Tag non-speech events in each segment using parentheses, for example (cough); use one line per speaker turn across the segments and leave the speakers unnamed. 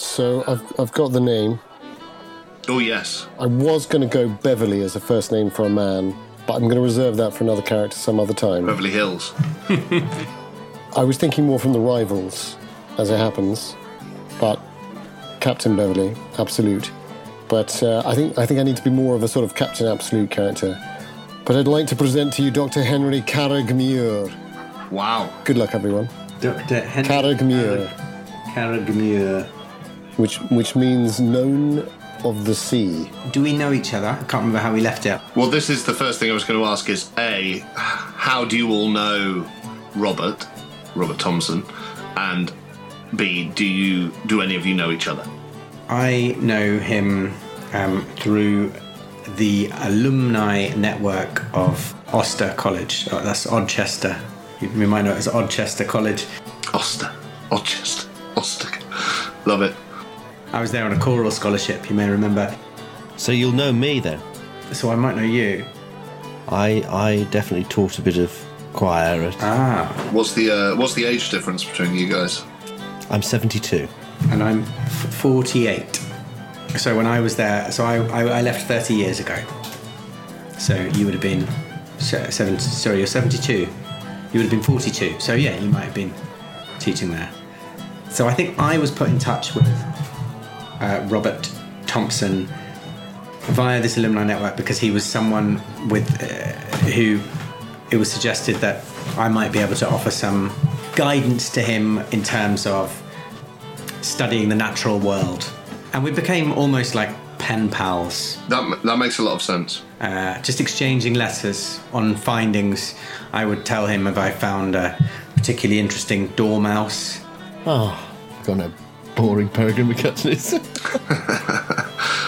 So I've, I've got the name.
Oh, yes.
I was going to go Beverly as a first name for a man, but I'm going to reserve that for another character some other time.
Beverly Hills. (laughs)
I was thinking more from the rivals, as it happens, but Captain Beverly, absolute. But uh, I think I think I need to be more of a sort of Captain Absolute character. But I'd like to present to you Dr. Henry Carragmure.
Wow.
Good luck, everyone.
Dr. Henry
Carragmure,
Carragmure.
Which which means known of the sea.
Do we know each other? I can't remember how we left it.
Well, this is the first thing I was going to ask is A, how do you all know Robert, Robert Thompson? And B, do you do any of you know each other?
I know him um, through the alumni network of Oster College. Oh, that's Odchester. You you might know it as Odchester College.
Oster. Oster. Oster. Love it.
I was there on a choral scholarship, you may remember.
So you'll know me then.
So I might know you.
I I definitely taught a bit of choir. At,
Ah,
What's the uh, what's the age difference between you guys?
I'm 72.
and I'm f- 48. So when I was there, so I, I, I left 30 years ago. So you would have been seven, sorry, you're 72. You would have been 42. So yeah, you might have been teaching there. So I think I was put in touch with uh, Robert Thompson via this alumni network because he was someone with uh, who it was suggested that I might be able to offer some guidance to him in terms of studying the natural world. And we became almost like pen pals,
That that makes a lot of sense.
uh, just exchanging letters on findings. I would tell him if I found a particularly interesting dormouse.
Oh, got a boring Peregrine McCutcheon. (laughs)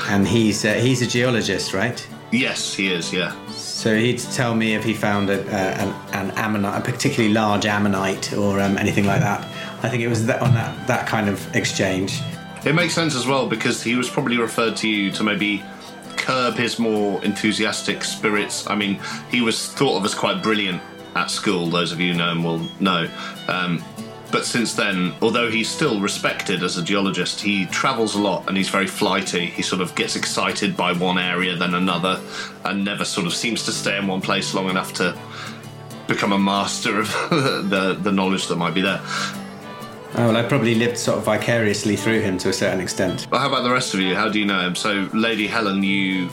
And he's uh, he's a geologist, right?
Yes, he is. Yeah.
So he'd tell me if he found a, a, an, an ammonite, a particularly large ammonite, or um, anything like that. I think it was that, on that, that kind of exchange.
It makes sense as well because he was probably referred to you to maybe curb his more enthusiastic spirits. I mean, he was thought of as quite brilliant at school. Those of you who know him will know. Um, but since then, although he's still respected as a geologist, he travels a lot and he's very flighty. He sort of gets excited by one area then another, and never sort of seems to stay in one place long enough to become a master of (laughs) the the knowledge that might be there.
Oh, well, I probably lived sort of vicariously through him to a certain extent.
But how about the rest of you? How do you know him? So, Lady Helen, you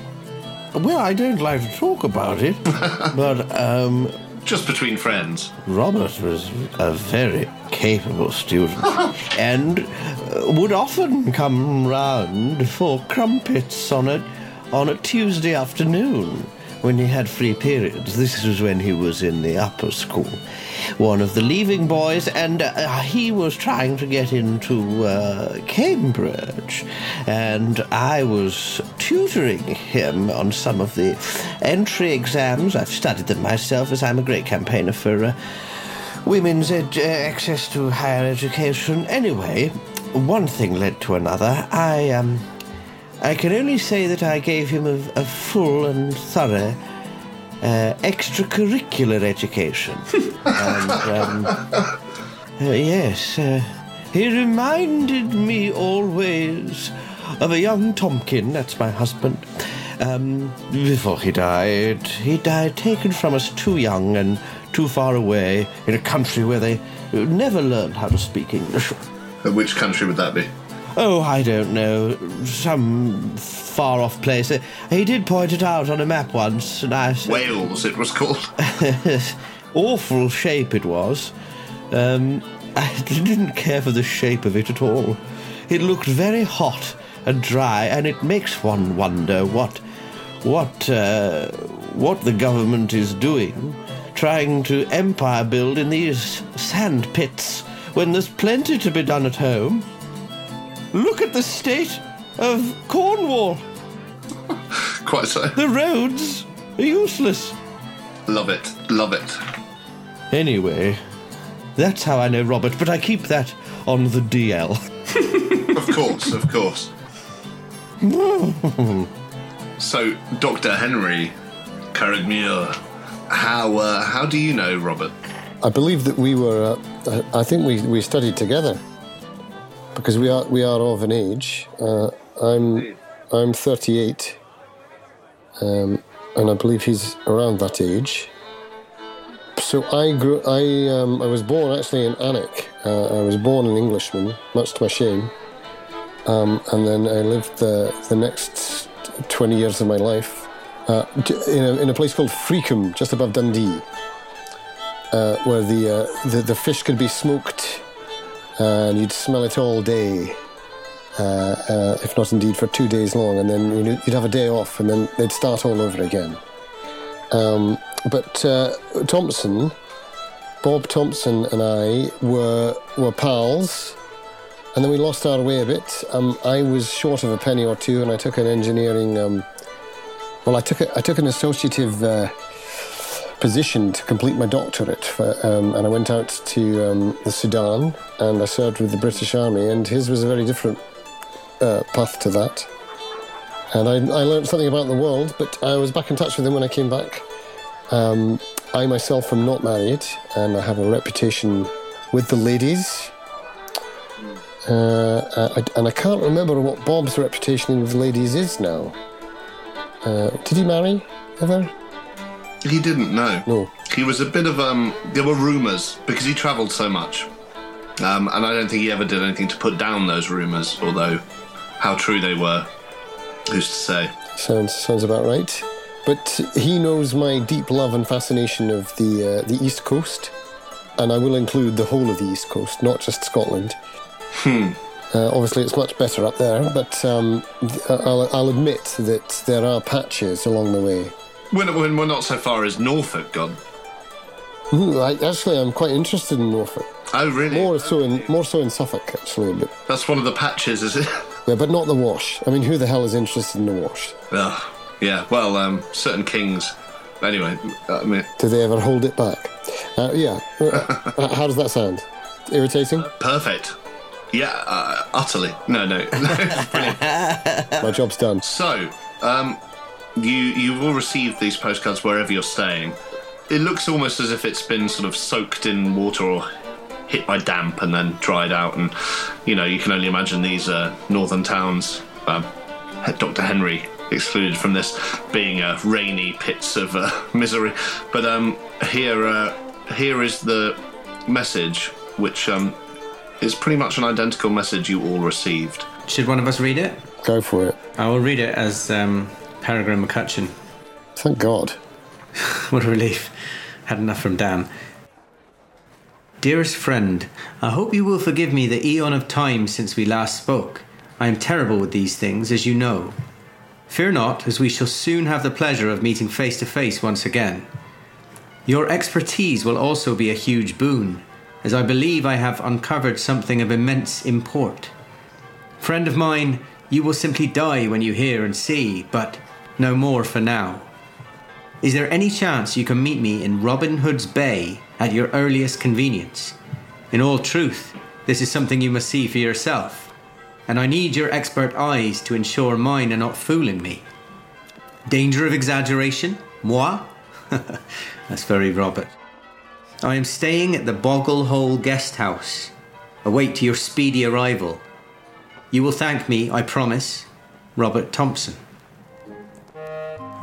well, I don't like to talk about it, (laughs) but um,
just between friends.
Robert was a very capable student (laughs) and uh, would often come round for crumpets on a, on a Tuesday afternoon when he had free periods. This was when he was in the upper school. One of the leaving boys, and uh, he was trying to get into uh, Cambridge, and I was tutoring him on some of the entry exams. I've studied them myself, as I'm a great campaigner for uh, women's ed- uh, access to higher education. Anyway, one thing led to another. I um, I can only say that I gave him a, a full and thorough uh, extracurricular education. (laughs) and um, uh, yes, uh, he reminded me always of a young Tomkin. That's my husband. Um, before he died, he died taken from us too young and too far away in a country where they never learned how to speak English.
Which country would that be?
Oh, I don't know. Some far off place. He did point it out on a map once, and I said,
Wales, it was called. (laughs)
awful shape it was. Um, I (laughs) didn't care for the shape of it at all. It looked very hot and dry, and it makes one wonder what, what, uh, what the government is doing, trying to empire build in these sand pits when there's plenty to be done at home. Look at the state of Cornwall. (laughs)
Quite so.
The roads are useless.
Love it. Love it.
Anyway, that's how I know Robert, but I keep that on the DL. (laughs)
Of course, of course. (laughs) so, Dr. Henry Carragmure, how uh, how do you know Robert?
I believe that we were. Uh, I think we, we studied together. because we are we are of an age. Uh, I'm I'm 38, um, and I believe he's around that age. So I grew. I um, I was born actually in Alnwick. Uh, I was born an Englishman, much to my shame. Um, and then I lived the the next 20 years of my life uh, in, a, in a place called Freakham, just above Dundee, uh, where the, uh, the the fish could be smoked, and you'd smell it all day. Uh, uh, if not indeed for two days long, and then you'd have a day off, and then they'd start all over again. Um, but Thompson, Bob Thompson, and I were were pals, and then we lost our way a bit. Um, I was short of a penny or two, and I took an engineering. Um, well, I took a, I took an associative uh, position to complete my doctorate, for, um, and I went out to um, the Sudan, and I served with the British Army, and his was a very different uh, path to that. And I, I learned something about the world, but I was back in touch with him when I came back. Um, I myself am not married, and I have a reputation with the ladies. Uh, I, and I can't remember what Bob's reputation with ladies is now. Uh, did he marry ever?
He didn't know.
No.
He was a bit of um. There were rumours because he travelled so much, um, and I don't think he ever did anything to put down those rumours. Although, how true they were, who's to say?
Sounds sounds about right. But he knows my deep love and fascination of the uh, the East Coast, and I will include the whole of the East Coast, not just Scotland.
Hmm.
Uh, obviously, it's much better up there, but um, I'll, I'll admit that there are patches along the way.
When, when we're not so far as Norfolk gone.
Ooh, I, actually, I'm quite interested in Norfolk.
Oh, really?
More so in more so in Suffolk, actually, but
That's one of the patches, is it? (laughs)
yeah, but not the Wash. I mean, who the hell is interested in the Wash?
Ugh. Yeah. Well, um, certain kings. Anyway, I mean,
Do they ever hold it back? Uh, yeah. (laughs) Uh, how does that sound? Irritating?
perfect. Yeah, uh, utterly. No, no, (laughs) no.
My job's done.
So, um, you you will receive these postcards wherever you're staying. It looks almost as if it's been sort of soaked in water or hit by damp and then dried out, and you know you can only imagine these uh, northern towns. Um, Dr. Henry excluded from this being uh, rainy pits of uh, (laughs) misery, but um, here uh, here is the message, which um, is pretty much an identical message you all received.
Should one of us read it?
Go for it.
I will read it as um, Peregrine McCutcheon.
Thank God. (laughs)
What a relief. Had enough from Dan. Dearest friend, I hope you will forgive me the eon of time since we last spoke. I am terrible with these things, as you know. Fear not, as we shall soon have the pleasure of meeting face to face once again. Your expertise will also be a huge boon, as I believe I have uncovered something of immense import. Friend of mine, you will simply die when you hear and see, but no more for now. Is there any chance you can meet me in Robin Hood's Bay at your earliest convenience? In all truth, this is something you must see for yourself, and I need your expert eyes to ensure mine are not fooling me. Danger of exaggeration? Moi? (laughs) That's very Robert. I am staying at the Boggle Hole Guest House. Await your speedy arrival. You will thank me, I promise. Robert Thompson.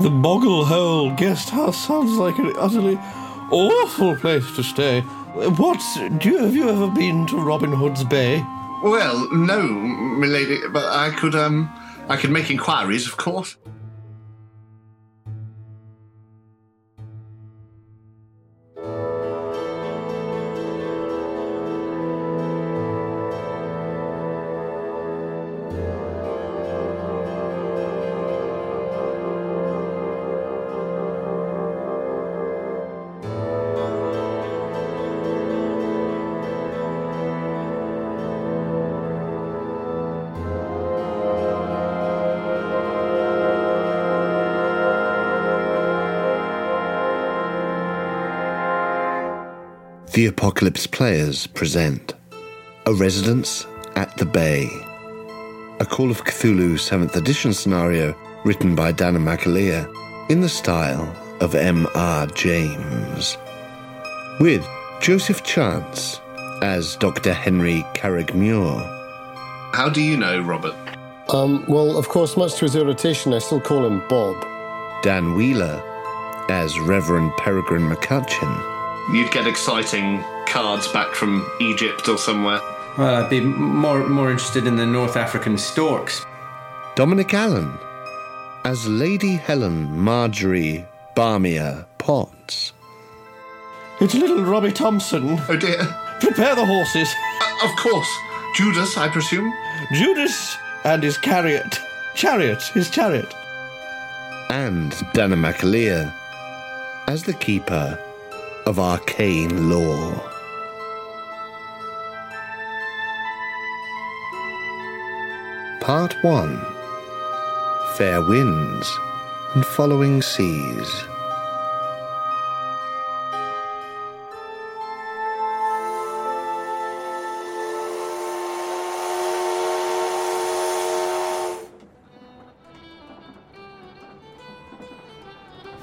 The Boggle Hole guest house sounds like an utterly awful place to stay. What's do you have you ever been to Robin Hood's Bay?
Well, no, milady, but I could um I could make inquiries, of course.
The Apocalypse Players present A Residence at the Bay, a Call of Cthulhu 7th edition scenario written by Danann McAleer in the style of M.R. James. With Joseph Chance as Dr. Henry Carrigmuir,
How do you know, Robert?
Um, well, of course, much to his irritation, I still call him Bob.
Dan Wheeler as Reverend Peregrine McCutcheon.
You'd get exciting cards back from Egypt or somewhere.
Well, I'd be more more interested in the North African storks.
Dominic Allen as Lady Helen Marjorie Barmia Potts.
It's little Robbie Thompson.
Oh dear.
Prepare the horses.
Uh, of course. Judas, I presume?
Judas and his chariot. Chariot, his chariot.
And Danann McAleer as the keeper of arcane lore. Part 1 Fair winds and following seas.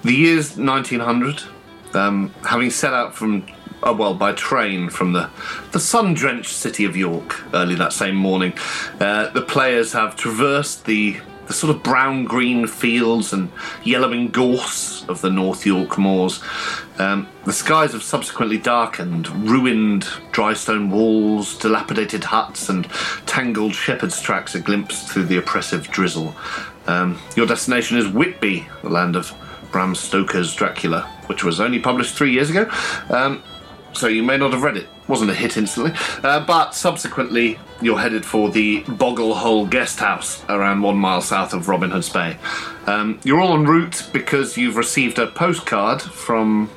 The year's 1900. Um, having set out from, uh, well, by train from the, the sun drenched city of York early that same morning, uh, the players have traversed the, the sort of brown green fields and yellowing gorse of the North York moors. Um, the skies have subsequently darkened, ruined dry stone walls, dilapidated huts, and tangled shepherd's tracks are glimpsed through the oppressive drizzle. Um, your destination is Whitby, the land of Bram Stoker's Dracula, which was only published three years ago. Um, so you may not have read it. Wasn't a hit instantly. Uh, but subsequently, you're headed for the Boggle Hole Guest House around one mile south of Robin Hood's Bay. Um, you're all en route because you've received a postcard from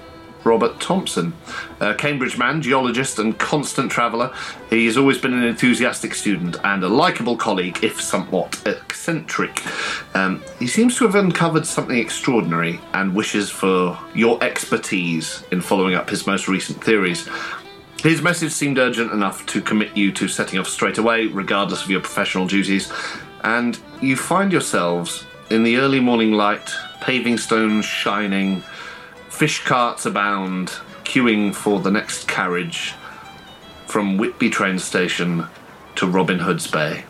Robert Thompson, a Cambridge man, geologist, and constant traveller. He's always been an enthusiastic student and a likeable colleague, if somewhat eccentric. Um, he seems to have uncovered something extraordinary and wishes for your expertise in following up his most recent theories. His message seemed urgent enough to commit you to setting off straight away, regardless of your professional duties, and you find yourselves in the early morning light, paving stones shining, fish carts abound, queuing for the next carriage from Whitby train station to Robin Hood's Bay.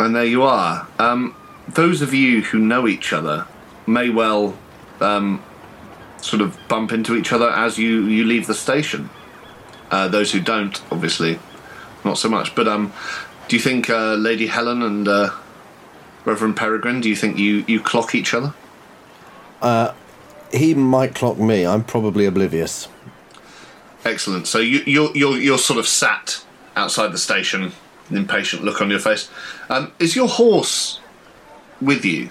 And there you are. Um, those of you who know each other may well um, sort of bump into each other as you, you leave the station. Uh, those who don't, obviously, not so much. But um, do you think uh, Lady Helen and uh, Reverend Peregrine, do you think you, you clock each other?
He might clock me. I'm probably oblivious.
Excellent. So you, you're, you're, you're sort of sat outside the station, an impatient look on your face. Um, is your horse with you?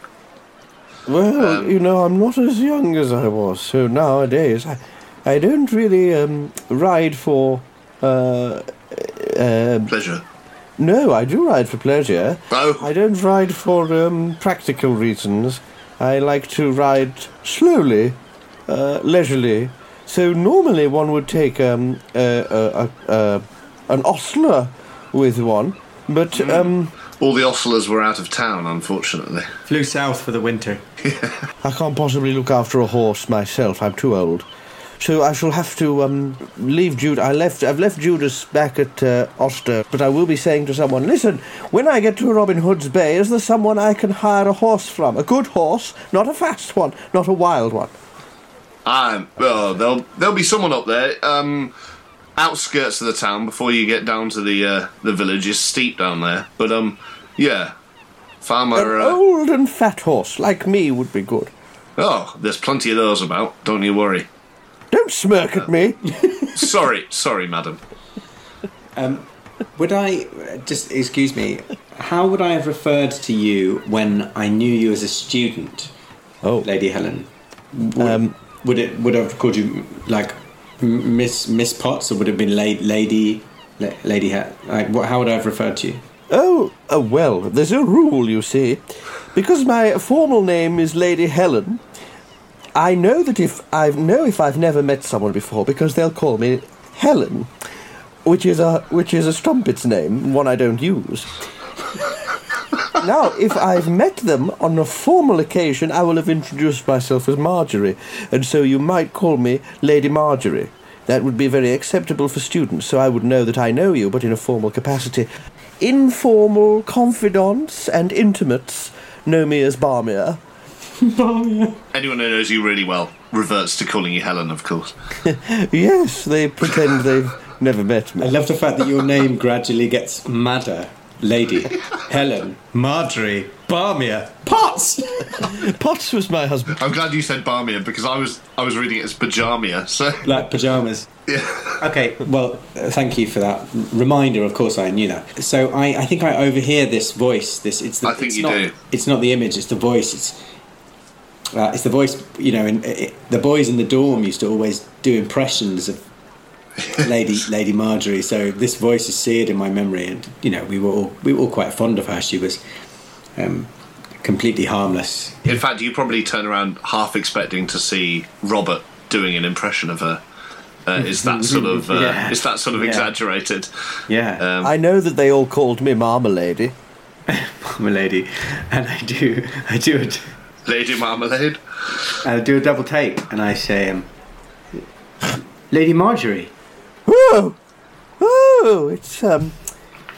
Well, you know, I'm not as young as I was, so nowadays I, I don't really um, ride for. Uh, uh,
Pleasure.
no, I do ride for pleasure.
Oh.
I don't ride for um, practical reasons. I like to ride slowly, uh, leisurely. So normally one would take um, a, a, a, a, an ostler with one, but um,
All the ostlers were out of town, unfortunately.
Flew south for the winter. (laughs)
I can't possibly look after a horse myself. I'm too old. So I shall have to um, leave Jude. I left. I've left Judas back at uh, Oster, but I will be saying to someone, "Listen, when I get to Robin Hood's Bay, is there someone I can hire a horse from? A good horse, not a fast one, not a wild one."
Um, well, there'll there'll be someone up there. Um, outskirts of the town before you get down to the uh, the village is steep down there. But um, yeah, farmer.
An
Uh,
old and fat horse like me would be good.
oh, there's plenty of those about. Don't you worry.
Don't smirk at me. (laughs)
sorry, sorry, madam.
Would I just excuse me? How would I have referred to you when I knew you as a student,
Oh,
Lady Helen? Would,
Um,
would it would I have called you like M- Miss Miss Potts, or would it have been la- Lady La- Lady Hat? Like, what, how would I have referred to you?
Oh, uh, well, there's a rule, you see. Because my formal name is Lady Helen, I know that if I know if I've never met someone before, because they'll call me Helen, which is a which is a strumpet's name, one I don't use. (laughs) now, if I've met them on a formal occasion, I will have introduced myself as Marjorie, and so you might call me Lady Marjorie. That would be very acceptable for students, so I would know that I know you, but in a formal capacity. informal confidants and intimates know me as Barmere. (laughs)
Anyone who knows you really well reverts to calling you Helen, of course. (laughs)
Yes, they pretend they've never met me.
I love the fact that your name gradually gets madder. Lady, Helen, Marjorie, Barmia, Potts! (laughs)
Potts was my husband.
I'm glad you said Barmia because I was I was reading it as Pajamia. So
Black pyjamas.
yeah,
Okay, well, uh, thank you for that reminder. Of course, I knew that. So I, I think I overhear this voice. This it's. The,
I think
it's
you
not,
do.
It's not the image. It's the voice. It's. Uh, it's the voice. You know, and it, the boys in the dorm used to always do impressions of (laughs) Lady Lady Marjorie. So this voice is seared in my memory, and you know, we were all we were all quite fond of her. She was um, completely harmless.
in fact, you probably turn around half expecting to see Robert doing an impression of her. Uh, (laughs) is that sort of uh,
Yeah.
is that sort of
Yeah.
exaggerated?
Yeah,
Um,
I know that they all called me Marmalady. (laughs)
marmalady and I do I do it.
Lady Marmalade.
I do a double take, and I say, um, Lady Marjorie,
Oh, oh, it's um,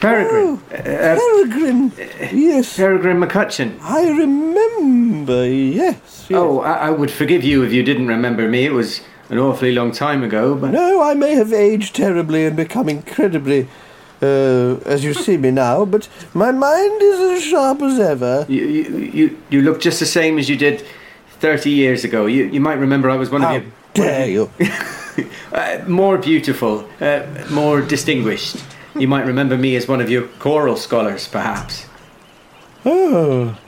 Peregrine, uh, uh,
Peregrine. Yes,
Peregrine McCutcheon.
I remember. Yes. yes.
Oh, I, I would forgive you if you didn't remember me. It was an awfully long time ago, but
No, I may have aged terribly and become incredibly, uh, as you see me now, but my mind is as sharp as ever.
you, you, you, you look just the same as you did 30 years ago. You, you might remember I was one
How
of you.
dare you? (laughs)
Uh, more beautiful, uh, more distinguished. You might remember me as one of your choral scholars, perhaps.
Oh,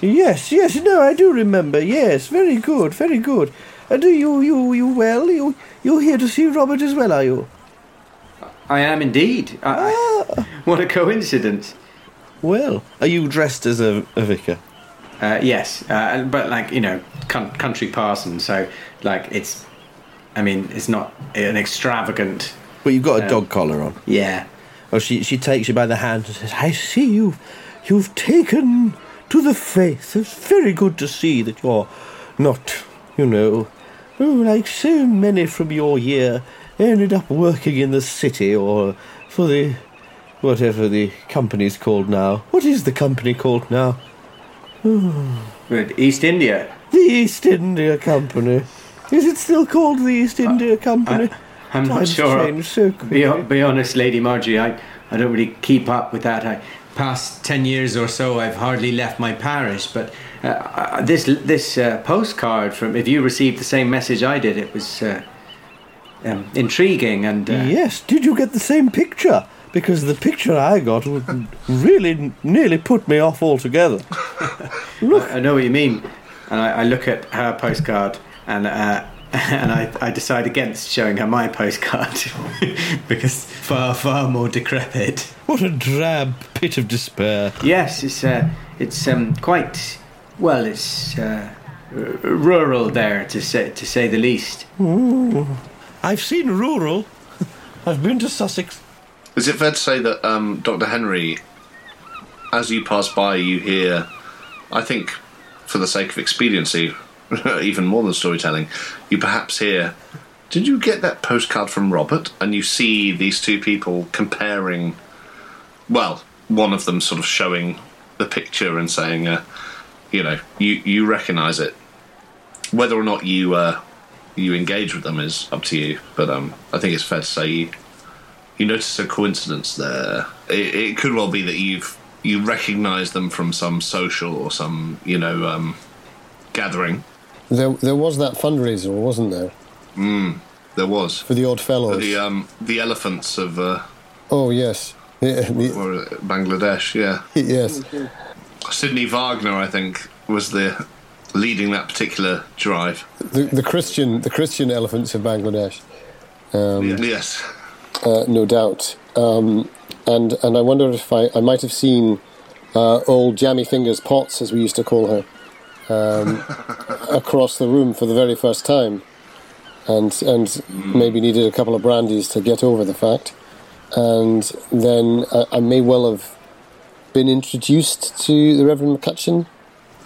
yes, yes, no, I do remember. Yes, very good, very good. Uh, do you, you, you well? You, you here to see Robert as well, are you?
I am indeed. I, I, what a coincidence.
Well, are you dressed as a, a vicar?
Uh, yes, uh, but like you know, coun- country parson. So like it's, I mean, it's not an extravagant.
But you've got a
Um,
dog collar on.
Yeah,
Oh, she, she takes you by the hand and says, I see you. You've taken to the faith. It's very good to see that you're not, you know, oh, like so many from your year ended up working in the city or for the, whatever the company's called now. What is the company called now? (sighs)
Good. East India.
The East India Company. Is it still called the East India Company?
I'm not
Times
sure.
change so
Be, be honest, Lady Marjorie, I, I don't really keep up with that. I past ten years or so, I've hardly left my parish. But uh, uh, this this uh, postcard from if you received the same message I did, it was uh, um, intriguing and uh,
Yes, did you get the same picture? Because the picture I got really nearly put me off altogether. (laughs)
I, I know what you mean. And I, I look at her postcard and. Uh, (laughs) and I, I decide against showing her my postcard (laughs) because far far more decrepit.
What a drab pit of despair.
Yes, it's uh, it's um, quite well. It's uh, r- rural there to say to say the least.
I've seen rural. (laughs) I've been to Sussex.
Is it fair to say that um, Dr. Henry, as you pass by, you hear, I think, for the sake of expediency, (laughs) even more than storytelling, you perhaps hear, Did you get that postcard from Robert? And you see these two people comparing, well, one of them sort of showing the picture and saying, uh, you know, you, you recognise it. Whether or not you uh, you engage with them is up to you, but um, I think it's fair to say you, you notice a coincidence there. It, it could well be that you've you recognise them from some social or some you know um, gathering.
There, there was that fundraiser, wasn't there,
There was
for the Odd
for
Fellows?
the um, the elephants of uh,
oh yes, (laughs) Yeah, the-
or, uh, Bangladesh. Yeah, (laughs)
yes.
Sydney Wagner, I think, was the leading that particular drive.
The, the Christian, the Christian elephants of Bangladesh. Um,
yes,
uh, no doubt. Um, and and I wonder if I, I might have seen uh, old Jammy Fingers Potts, as we used to call her, um, (laughs) across the room for the very first time, and and maybe needed a couple of brandies to get over the fact. And then I, I may well have been introduced to the Reverend McCutcheon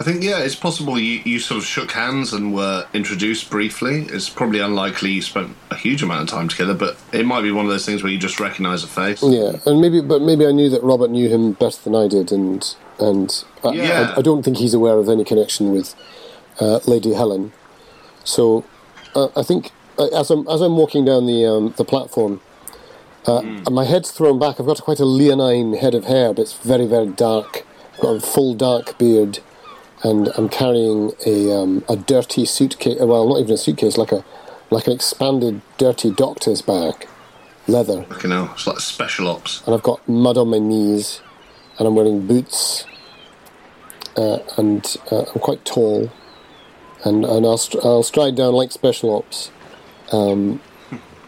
I think yeah, it's possible you, you sort of shook hands and were introduced briefly. It's probably unlikely you spent a huge amount of time together, but it might be one of those things where you just recognise a face.
Yeah, and maybe, but maybe I knew that Robert knew him better than I did, and and I,
Yeah.
I, I don't think he's aware of any connection with uh, Lady Helen. So uh, I think uh, as I'm as I'm walking down the um, the platform, uh, my head's thrown back. I've got quite a leonine head of hair, but it's very very dark. I've got a full dark beard, and I'm carrying a um, a dirty suitcase. Well, not even a suitcase, like a like an expanded dirty doctor's bag, leather
You know, it's like special ops.
and I've got mud on my knees, and I'm wearing boots, uh, and uh, I'm quite tall, and and I'll str- I'll stride down like special ops, um,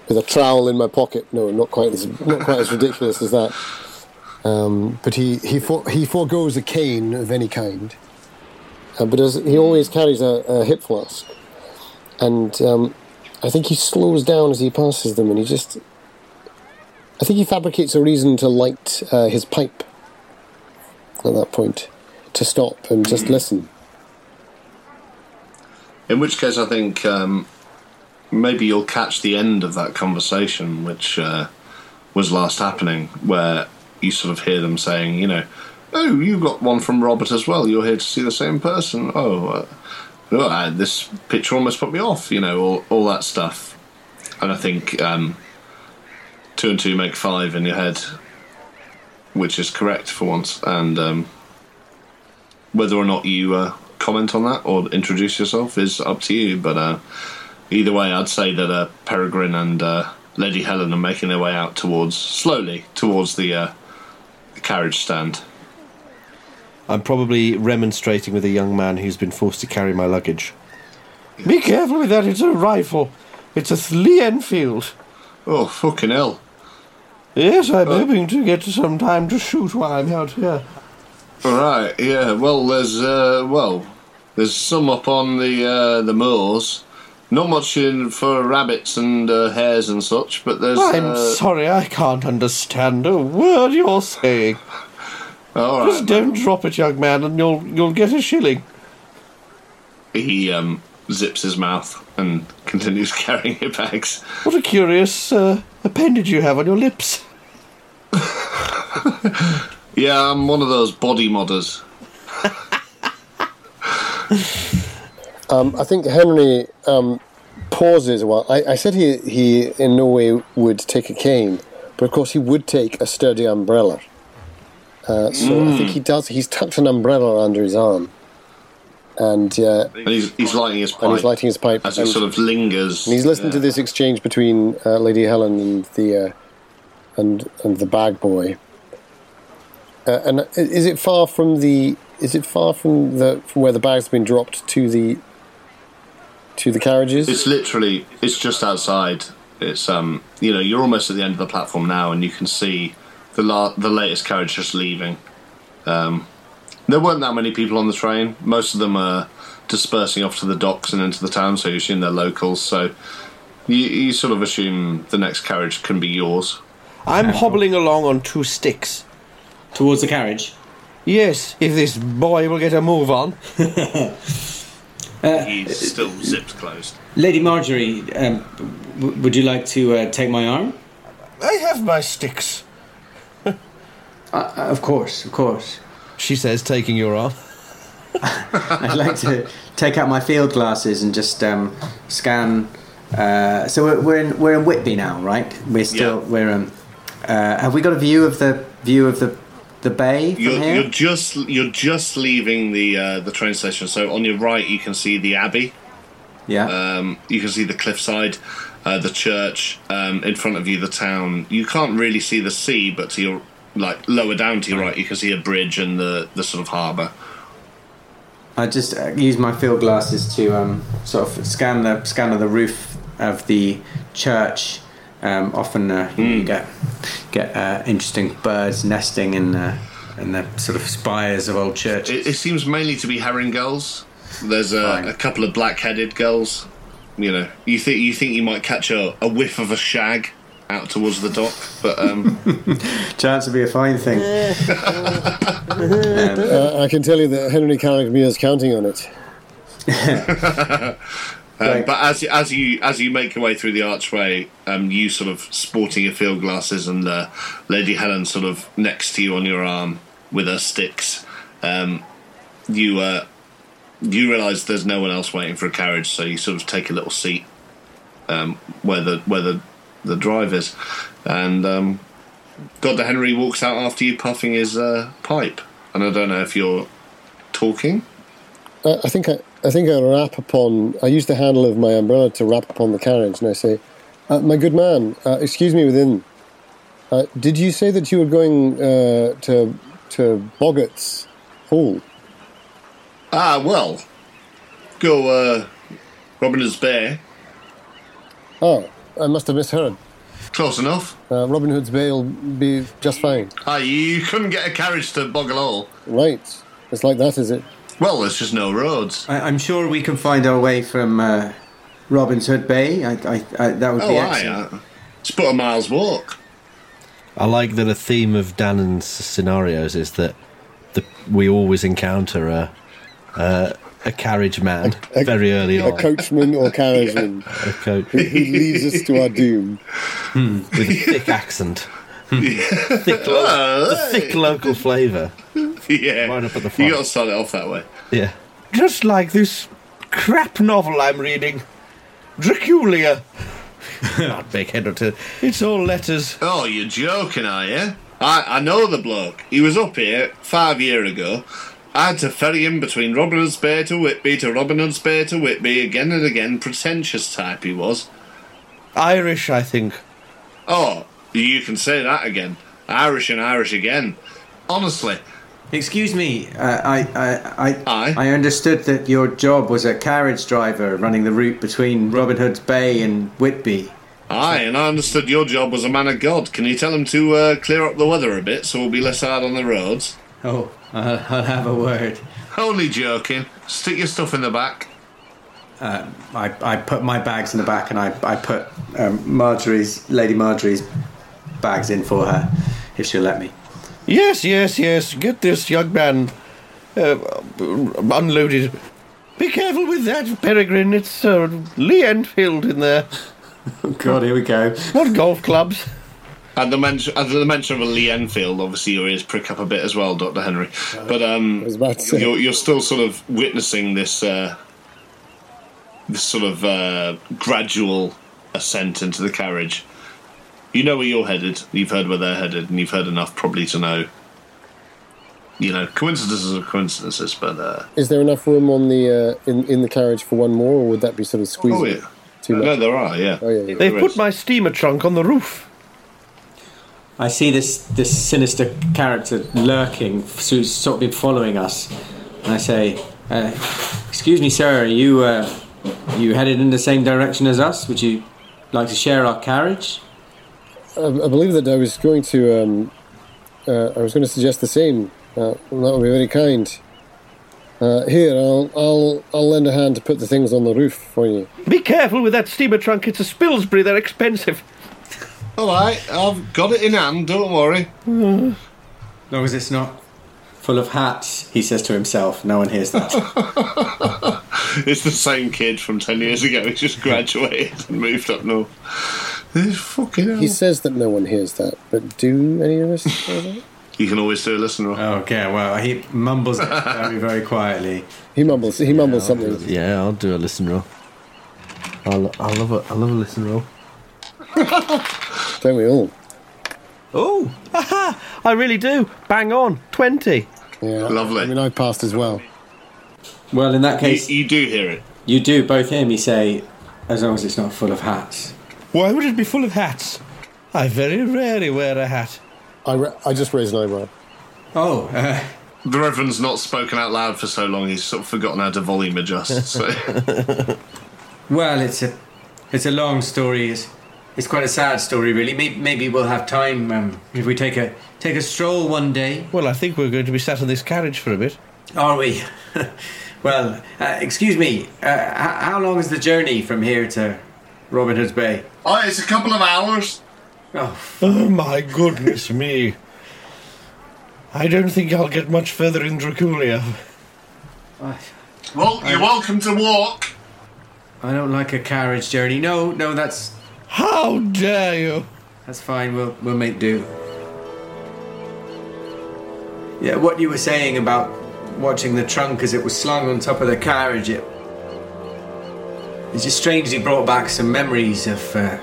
with a trowel in my pocket. No, not quite as not quite as ridiculous as that. Um, but he he for, he foregoes a cane of any kind, uh, but he always carries a, a hip flask, and um, I think he slows down as he passes them, and he just I think he fabricates a reason to light uh, his pipe at that point, to stop and just listen.
In which case, I think um, maybe you'll catch the end of that conversation, which uh, was last happening, where you sort of hear them saying, you know, oh, you got one from Robert as well. You're here to see the same person. Oh, uh, oh this picture almost put me off. You know, all all that stuff. And I think um, two and two make five in your head, which is correct for once. And um, whether or not you uh, comment on that or introduce yourself is up to you. But uh, either way, I'd say that uh, Peregrine and uh, Lady Helen are making their way out towards slowly towards the carriage stand.
I'm probably remonstrating with a young man who's been forced to carry my luggage. Be careful with that, it's a rifle. It's a Lee Enfield.
Oh fucking hell!
Yes, I'm hoping to get some time to shoot while I'm out here.
All right, yeah. Well, there's uh, well, there's some up on the uh, the moors. Not much in for rabbits and uh, hares and such, but there's.
I'm
uh,
sorry, I can't understand a word you're saying.
All
Just
right.
don't drop it, young man, and you'll you'll get a shilling.
He um, zips his mouth and (laughs) continues carrying your bags.
What a curious uh, appendage you have on your lips. (laughs)
Yeah, I'm one of those body modders. (laughs)
Um, I think Henry um, pauses a while. I, I said he, he in no way would take a cane, but of course he would take a sturdy umbrella. Uh, so I think he does. He's tucked an umbrella under his arm, and uh,
And he's, he's lighting his pipe.
and he's lighting his pipe.
as he sort of lingers.
And he's listening to this exchange between uh, Lady Helen and the uh, and and the bag boy. Uh, and is it far from the? Is it far from the from where the bag's been dropped to the to the carriages?
It's literally, it's just outside. It's um, you know, you're almost at the end of the platform now, and you can see the la- the latest carriage just leaving. Um, there weren't that many people on the train. Most of them are dispersing off to the docks and into the town, so you assume they're locals. So you, you sort of assume the next carriage can be yours.
I'm hobbling along on two sticks.
Towards the carriage.
Yes, if this boy will get a move on. (laughs)
He's still zipped closed.
Lady Marjorie, um, w- would you like to uh, take my arm?
I have my sticks,
Uh, of course, of course.
she says, taking your arm. (laughs)
I'd like to take out my field glasses and just um, scan. Uh, so we're, we're in we're in Whitby now, right? We're still
Yeah.
we're um. Uh, have we got a view of the view of the the bay from
You're,
here?
you're just you're just leaving the uh, the train station. So on your right, you can see the abbey.
yeah.
Um, you can see the cliffside, uh, the church. Um, in front of you, the town. You can't really see the sea, but to your like lower down to your right, you can see a bridge and the the sort of harbour.
I just uh, use my field glasses to um, sort of scan the scan of the roof of the church. Um, often uh, you, know, you get get uh, interesting birds nesting in uh, in the sort of spires of old churches.
It, it seems mainly to be herring gulls. There's a, a couple of black-headed gulls. You know, you think you think you might catch a, a whiff of a shag out towards the dock. But um, (laughs)
Chance would be a fine thing. (laughs)
Uh, I can tell you that Henry Carrickmere is counting on it.
Um, (laughs) but as as you as you make your way through the archway, um, you sort of sporting your field glasses and uh, Lady Helen sort of next to you on your arm with her sticks, um, you uh, you realise there's no one else waiting for a carriage, so you sort of take a little seat um, where the where the the drivers, and um, Doctor Henry walks out after you, puffing his uh, pipe, and I don't know if you're talking.
I, I think I, I think I rap upon. I use the handle of my umbrella to rap upon the carriage, and I say, uh, "My good man, uh, excuse me within. Uh, did you say that you were going uh, to to Boggart's Hall?
Ah, well, go uh, Robin Hood's Bay.
Oh, I must have misheard.
Close enough.
Uh, Robin Hood's Bay will be just fine.
Ah, you couldn't get a carriage to Boggle Hall.
Right, it's like that, is it?
Well, there's just no roads.
I, I'm sure we can find our way from uh, Robin's Hood Bay. I, I, I, that would
Oh,
be
aye,
excellent.
uh, it's but a mile's walk.
I like that a theme of Danann's scenarios is that the, we always encounter a a, a carriage man
A-
very early
A
on.
A coachman or carriageman (laughs)
A coach
who, who leads us to our doom.
Hmm, with a thick accent, hmm. thick, lo- the thick local flavour.
yeah,
Right up at the
you
front.
got to start it off that way.
Yeah, just like this crap novel I'm reading, Draculia. (laughs) Not big head or two. It's all letters.
Oh, you're joking, are you? I, I know the bloke. He was up here five year ago. I had to ferry him between Robin Hood's Bay to Whitby to Robin Hood's Bay to Whitby again and again. Pretentious type he was.
Irish, I think.
Oh, you can say that again. Irish and Irish again. Honestly,
Excuse me, uh, I, I, I,
Aye.
I understood that your job was a carriage driver running the route between Robin Hood's Bay and Whitby.
aye, and I understood your job was a man of God. Can you tell him to uh, clear up the weather a bit so we'll be less hard on the roads?
Oh, I'll, I'll have a word.
Only joking. Stick your stuff in the back.
I, I put my bags in the back and I, I put um, Marjorie's, Lady Marjorie's bags in for her, if she'll let me.
Yes, yes, yes. Get this young man uh, unloaded. Be careful with that, Peregrine. It's uh, Lee Enfield in there.
Oh (laughs) God, here we go.
What golf clubs?
At the, mention, at the mention of a Lee Enfield, obviously your ears prick up a bit as well, Doctor Henry. But um,
I was about to say.
you're, you're still sort of witnessing this uh, this sort of uh, gradual ascent into the carriage. You know where you're headed. You've heard where they're headed, and you've heard enough probably to know. You know, coincidences are coincidences, but uh,
Is there enough room on the uh, in in the carriage for one more, or would that be sort of squeezing
oh yeah,
too much?
no, there are. Yeah,
Oh, yeah, yeah.
They've put my steamer trunk on the roof.
I see this this sinister character lurking, who's sort of been following us. And I say, uh, "Excuse me, sir. Are you uh, you headed in the same direction as us? Would you like to share our carriage?"
I, I believe that I was going to. Um, uh, I was going to suggest the same. Uh, that would be very kind. Uh, here, I'll, I'll, I'll lend a hand to put the things on the roof for you.
Be careful with that steamer trunk. It's a Spilsbury. They're expensive.
All right. I've got it in hand. Don't worry.
Long as it's not full of hats, he says to himself. No one hears that. (laughs)
It's the same kid from ten years ago. He just graduated and moved up north. This fucking hell.
He says that no one hears that, but do any of us hear that?
You can always do a listener.
Oh, okay, well, he mumbles very, very quietly.
He mumbles. He mumbles something.
Yeah, I'll do a listen roll. I'll, I'll love a, I love a listen roll. (laughs)
Don't we all?
Oh, aha! I really do. Bang on. 20.
Yeah.
Lovely.
I mean, I passed as well.
Well, in that case,
you do hear it.
you do both hear me say, as long as it's not full of hats.
Why would it be full of hats? I very rarely wear a hat.
I, ra- I just raised an eyebrow.
Oh, uh,
The Reverend's not spoken out loud for so long. He's sort of forgotten how to volume adjust. So (laughs)
well, it's a, it's a long story. It's, it's quite a sad story, really. Maybe, maybe we'll have time um, if we take a take a stroll one day.
Well, I think we're going to be sat in this carriage for a bit.
Are we? (laughs) well, uh, excuse me. Uh, h- how long is the journey from here to Robin Hood's Bay?
oh, it's a couple of hours.
Oh,
Oh my goodness me. I don't think I'll get much further in Draculia.
I,
Well, you're welcome to walk.
I don't like a carriage journey. No, no, that's
How dare you?
that's fine. We'll we'll make do. Yeah, what you were saying about watching the trunk as it was slung on top of the carriage, it it just strangely brought back some memories of uh,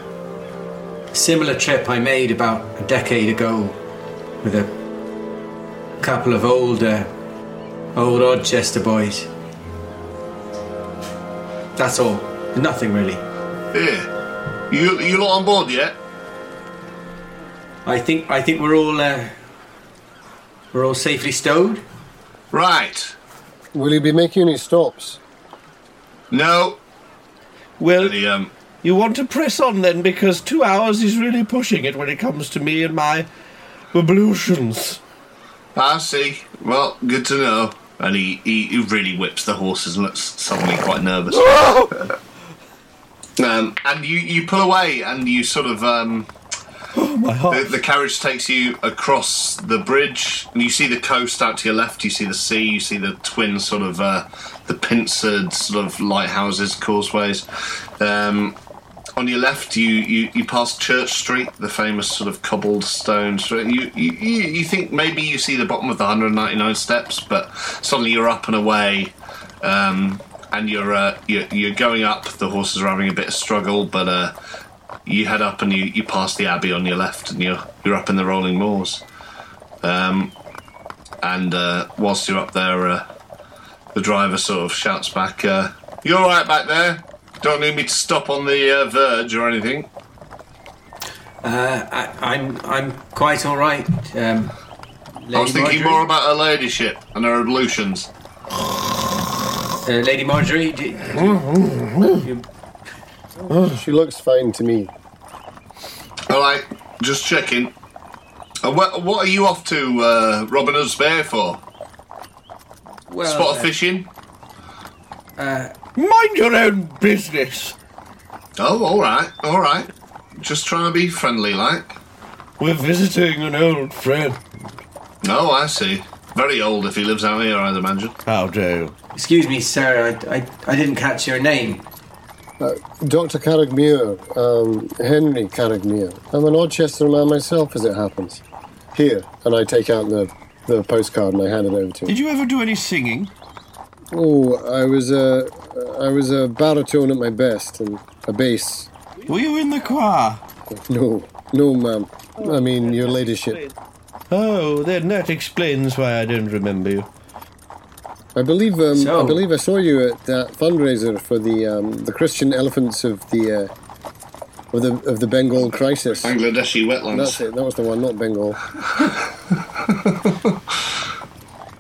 a similar trip I made about a decade ago with a couple of old uh, old Odchester boys. That's all. Nothing really.
Here. You, you lot on board yet?
I think I think we're all uh, we're all safely stowed.
Right.
Will you be making any stops?
No.
Well,
The, um,
you want to press on then because two hours is really pushing it when it comes to me and my ablutions.
I see. Well, good to know. And he, he, he really whips the horses and looks suddenly quite nervous. (laughs) Um, and you, you pull away and you sort of um,
Oh, (gasps) my
the,
heart.
the carriage takes you across the bridge and you see the coast out to your left you see the sea you see the twin sort of uh, the pincered sort of lighthouses causeways um, on your left you, you, you pass church street the famous sort of cobbled stone street you, you, you, you think maybe you see the bottom of the 199 steps but suddenly you're up and away um, and you're, uh, you're you're going up the horses are having a bit of struggle but uh, you head up and you, you pass the abbey on your left and you're you're up in the rolling moors um, and uh, whilst you're up there uh, the driver sort of shouts back uh, you all right back there don't need me to stop on the uh, verge or anything
Uh, I, I'm I'm quite all right. Um,
I was thinking
Marjorie?
more about her ladyship and her ablutions
Uh, Lady Marjorie, do, you,
She looks fine to me.
all right just checking uh, what, what are you off to uh, Robin Hood's Bay for
well,
spot
uh,
fishing
Mind your own business.
oh all right all right just trying to be friendly like
We're visiting an old friend.
Oh, I see. Very old if he lives out here, I'd imagine.
How do? you?
Excuse me, sir. I, I, I didn't catch your name.
Dr. Carragmere, um, Henry Carragmere. I'm an Odchester man myself, as it happens. Here, and I take out the, the postcard and I hand it over to him.
Did you ever do any singing?
Oh, I was a, I was a baritone at my best and a bass.
Were you in the choir?
No, no, ma'am. I mean, your ladyship.
Oh, then that explains why I don't remember you.
I believe, um,
So-
I believe I saw you at that fundraiser for the um, the Christian elephants of the uh, of the of the Bengal crisis.
Bangladeshi wetlands.
That's it. That was the one, not Bengal. (laughs)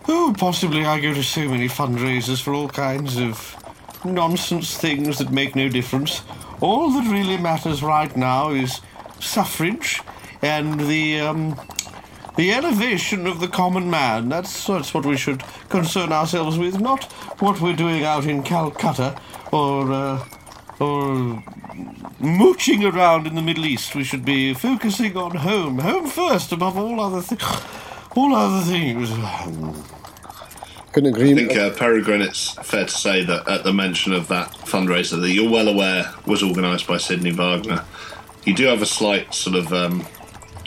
Oh, possibly I go to so many fundraisers for all kinds of nonsense things that make no difference. All that really matters right now is suffrage and the um, the elevation of the common man. That's that's what we should concern ourselves with, not what we're doing out in Calcutta or uh, or mooching around in the Middle East. We should be focusing on home, home first above all other things. All other things.
Couldn't agree.
I think, uh, Peregrine, it's fair to say that at the mention of that fundraiser that you're well aware was organised by Sidney Wagner, you do have a slight sort of um,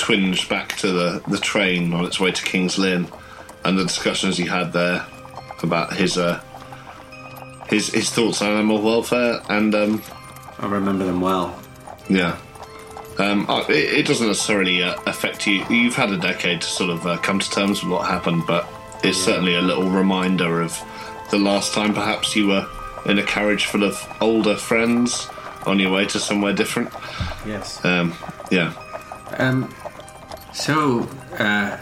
twinge back to the, the train on its way to King's Lynn and the discussions he had there about his uh, his his thoughts on animal welfare and um,
I remember them well.
Yeah. Um, uh, it, it doesn't necessarily uh, affect you. You've had a decade to sort of uh, come to terms with what happened, but it's certainly a little reminder of the last time perhaps you were in a carriage full of older friends on your way to somewhere different.
Yes.
Um, yeah.
Um, so, uh,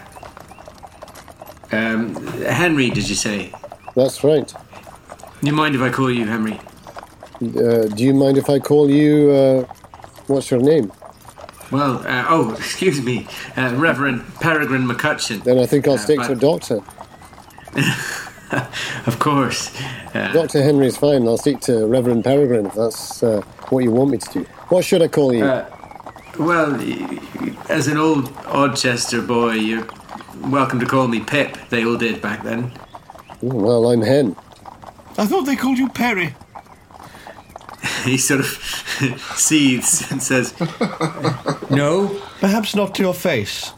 um, Henry, did you say?
That's right.
Do you mind if I call you Henry?
Uh, do you mind if I call you? Uh, what's your name?
Well, uh, oh, (laughs) excuse me, uh, Reverend Peregrine McCutcheon.
Then I think I'll
Uh,
stick to Doctor. (laughs)
Of course. Uh,
Doctor Henry's fine. I'll stick to Reverend Peregrine if that's uh, what you want me to do. What should I call you?
Well, y- y- as an old Odchester boy, you're welcome to call me Pip. They all did back then.
Oh, Well, I'm Hen.
I thought they called you Perry. (laughs)
He sort of (laughs) seethes and says, "No,
Perhaps not to your face.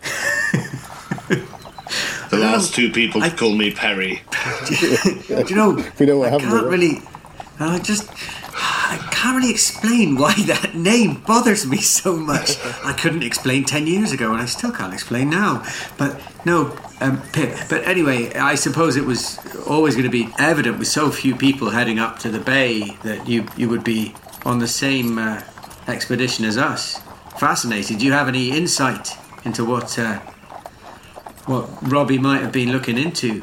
The last two people
I-
call me Perry. (laughs)
do you know?
We know what
I
happened
can't
with it.
really. I just. I can't really explain why (laughs) that name bothers me so much. I couldn't explain 10 years ago, and I still can't explain now. But no, um, Pip. But anyway, I suppose it was always going to be evident with so few people heading up to the bay that you, you would be on the same uh, expedition as us. Fascinated. Do you have any insight into what, uh, what Robbie might have been looking into?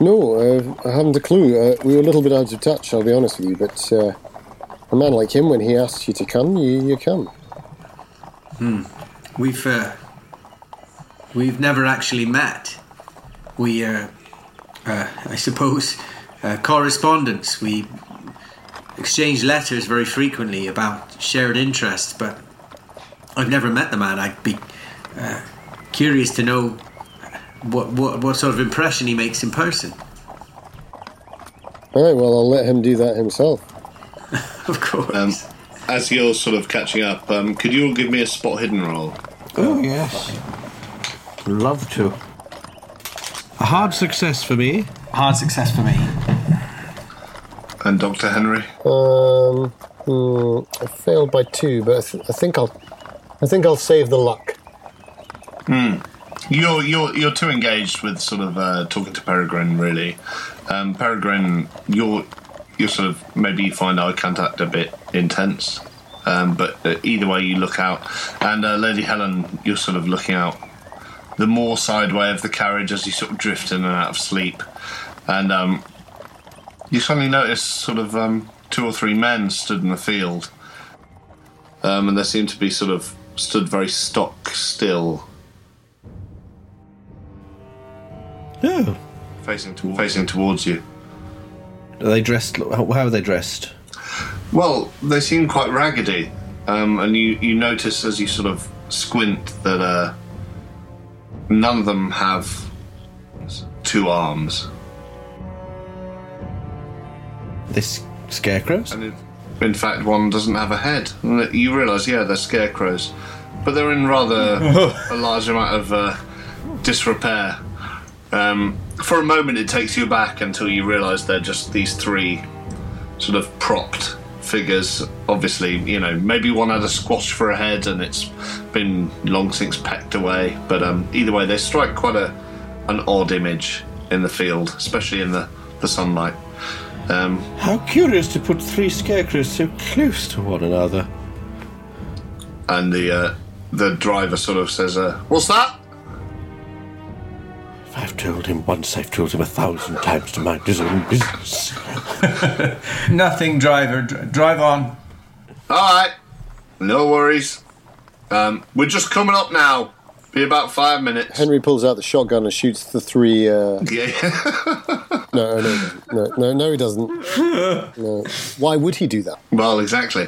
No, uh, I haven't a clue. Uh, we were a little bit out of touch, I'll be honest with you, but uh, a man like him, when he asks you to come, you, you come. Hmm.
We've uh, we've never actually met. We, uh, uh, I suppose, uh, correspondence. We exchange letters very frequently about shared interests, but I've never met the man. I'd be uh, curious to know what, what what sort of impression he makes in person.
All right, well, I'll let him do that himself. (laughs)
Of course.
Um, as you're sort of catching up, um, could you all give me a spot hidden roll?
Oh, yes. Love to. A hard success for me.
Hard success for me.
And Dr. Henry?
Um, hmm, I failed by two, but I, th- I think I'll, I think I'll save the luck. Hmm.
You're you're you're too engaged with sort of uh, talking to Peregrine, really. Um, Peregrine, you're you're sort of maybe you find eye contact a bit intense, um, but uh, either way you look out, and uh, Lady Helen, you're sort of looking out the more sideway of the carriage as you sort of drift in and out of sleep, and um, you suddenly notice sort of um, two or three men stood in the field, um, and they seem to be sort of stood very stock still.
Oh.
facing to, facing towards you.
Are they dressed? How are they dressed?
Well, they seem quite raggedy, um, and you you notice as you sort of squint that uh, none of them have two arms,
This scarecrows?
and in, in fact, one doesn't have a head. You realise, yeah, they're scarecrows, but they're in rather (laughs) a large amount of uh, disrepair. Um, for a moment, it takes you back until you realise they're just these three sort of propped figures. Obviously, you know, maybe one had a squash for a head and it's been long since pecked away. But um, either way, they strike quite a an odd image in the field, especially in the, the sunlight. Um,
How curious to put three scarecrows so close to one another.
and the uh, the driver sort of says, uh, "What's that?"
If I've told him once, I've told him a thousand times to mind his own business. (laughs)
Nothing, driver. Dr- drive on.
All right, no worries. Um, we're just coming up now. Be about five minutes.
Henry pulls out the shotgun and shoots the three. Uh,
Yeah. (laughs)
no, no, no, no, no, he doesn't. No. Why would he do that?
well, exactly.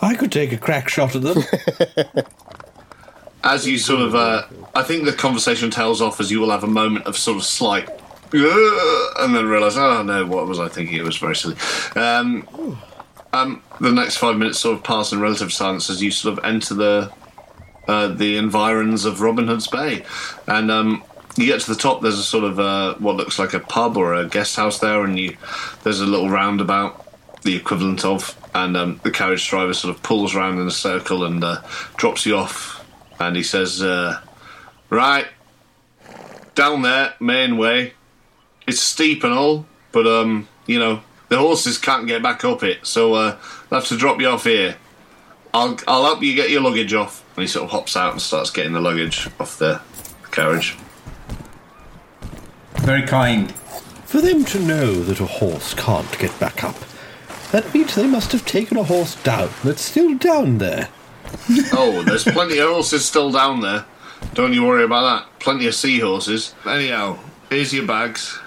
I could take a crack shot at them. (laughs)
As you sort of, uh, I think the conversation tails off as you will have a moment of sort of slight, and then realise, oh no, what was I thinking? It was very silly. Um, um, the next five minutes sort of pass in relative silence as you sort of enter the uh, the environs of Robin Hood's Bay, and um, you get to the top. There's a sort of uh, what looks like a pub or a guest house there, and you there's a little roundabout, the equivalent of, and um, the carriage driver sort of pulls around in a circle and uh, drops you off, and he says, uh, "Right, down there, main way. It's steep and all, but um, you know." The horses can't get back up it, so uh, I'll have to drop you off here. I'll I'll help you get your luggage off. And he sort of hops out and starts getting the luggage off the carriage.
Very kind.
For them to know that a horse can't get back up, that means they must have taken a horse down that's still down there.
Oh, there's plenty of horses still down there. Don't you worry about that. Plenty of seahorses. Anyhow, here's your bags.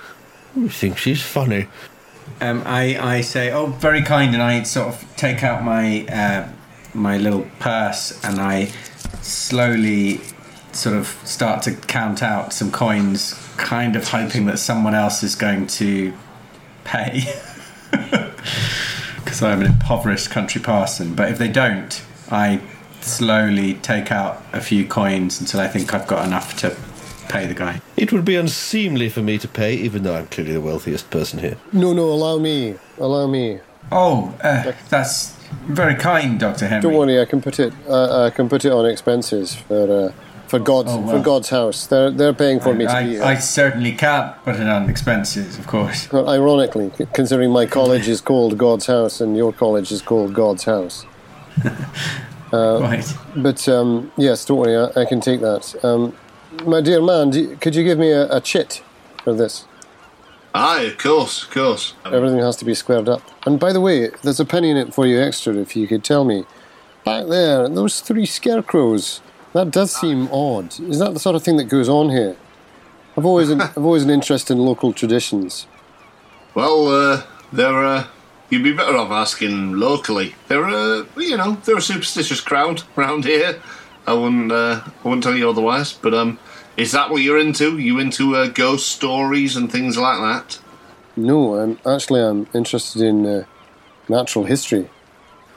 I think she's funny.
Um, I, I say, oh,
Very kind, and I sort of take out my uh,
my little purse and I slowly sort of start to count out some coins, kind of hoping that someone else is going to pay. (laughs) Because I'm an impoverished country parson. But if they don't, I slowly take out a few coins until I think I've got enough to pay the guy.
It would be unseemly for me to pay, even though I'm clearly the wealthiest person here.
No, no, allow me. Allow me.
Oh, uh, that's very kind, Doctor Henry.
Don't worry, I can put it. Uh, I can put it on expenses for uh, for God's
Oh,
for. God's house. They're they're paying for me to be
I,
here.
I certainly can't put it on expenses, of course.
Well, ironically, considering my college is called God's House and your college is called God's House. (laughs)
right.
But um, yes, don't worry, I, I can take that. Um, my dear man, do could you give me a, a chit for this?
Aye, of course, of course.
Everything has to be squared up. And by the way, there's a penny in it for you extra if you could tell me. Back there, those three scarecrows. That does seem odd. Is that the sort of thing that goes on here? I've always an, (laughs) I've always an interest in local traditions.
Well, uh, they're, uh, you'd be better off asking locally. They're, uh, you know, they're a superstitious crowd round (laughs) here. I wouldn't, uh, I wouldn't tell you otherwise. But um, is that what you're into? You into uh, ghost stories and things like that?
No, I'm actually I'm interested in uh, natural history.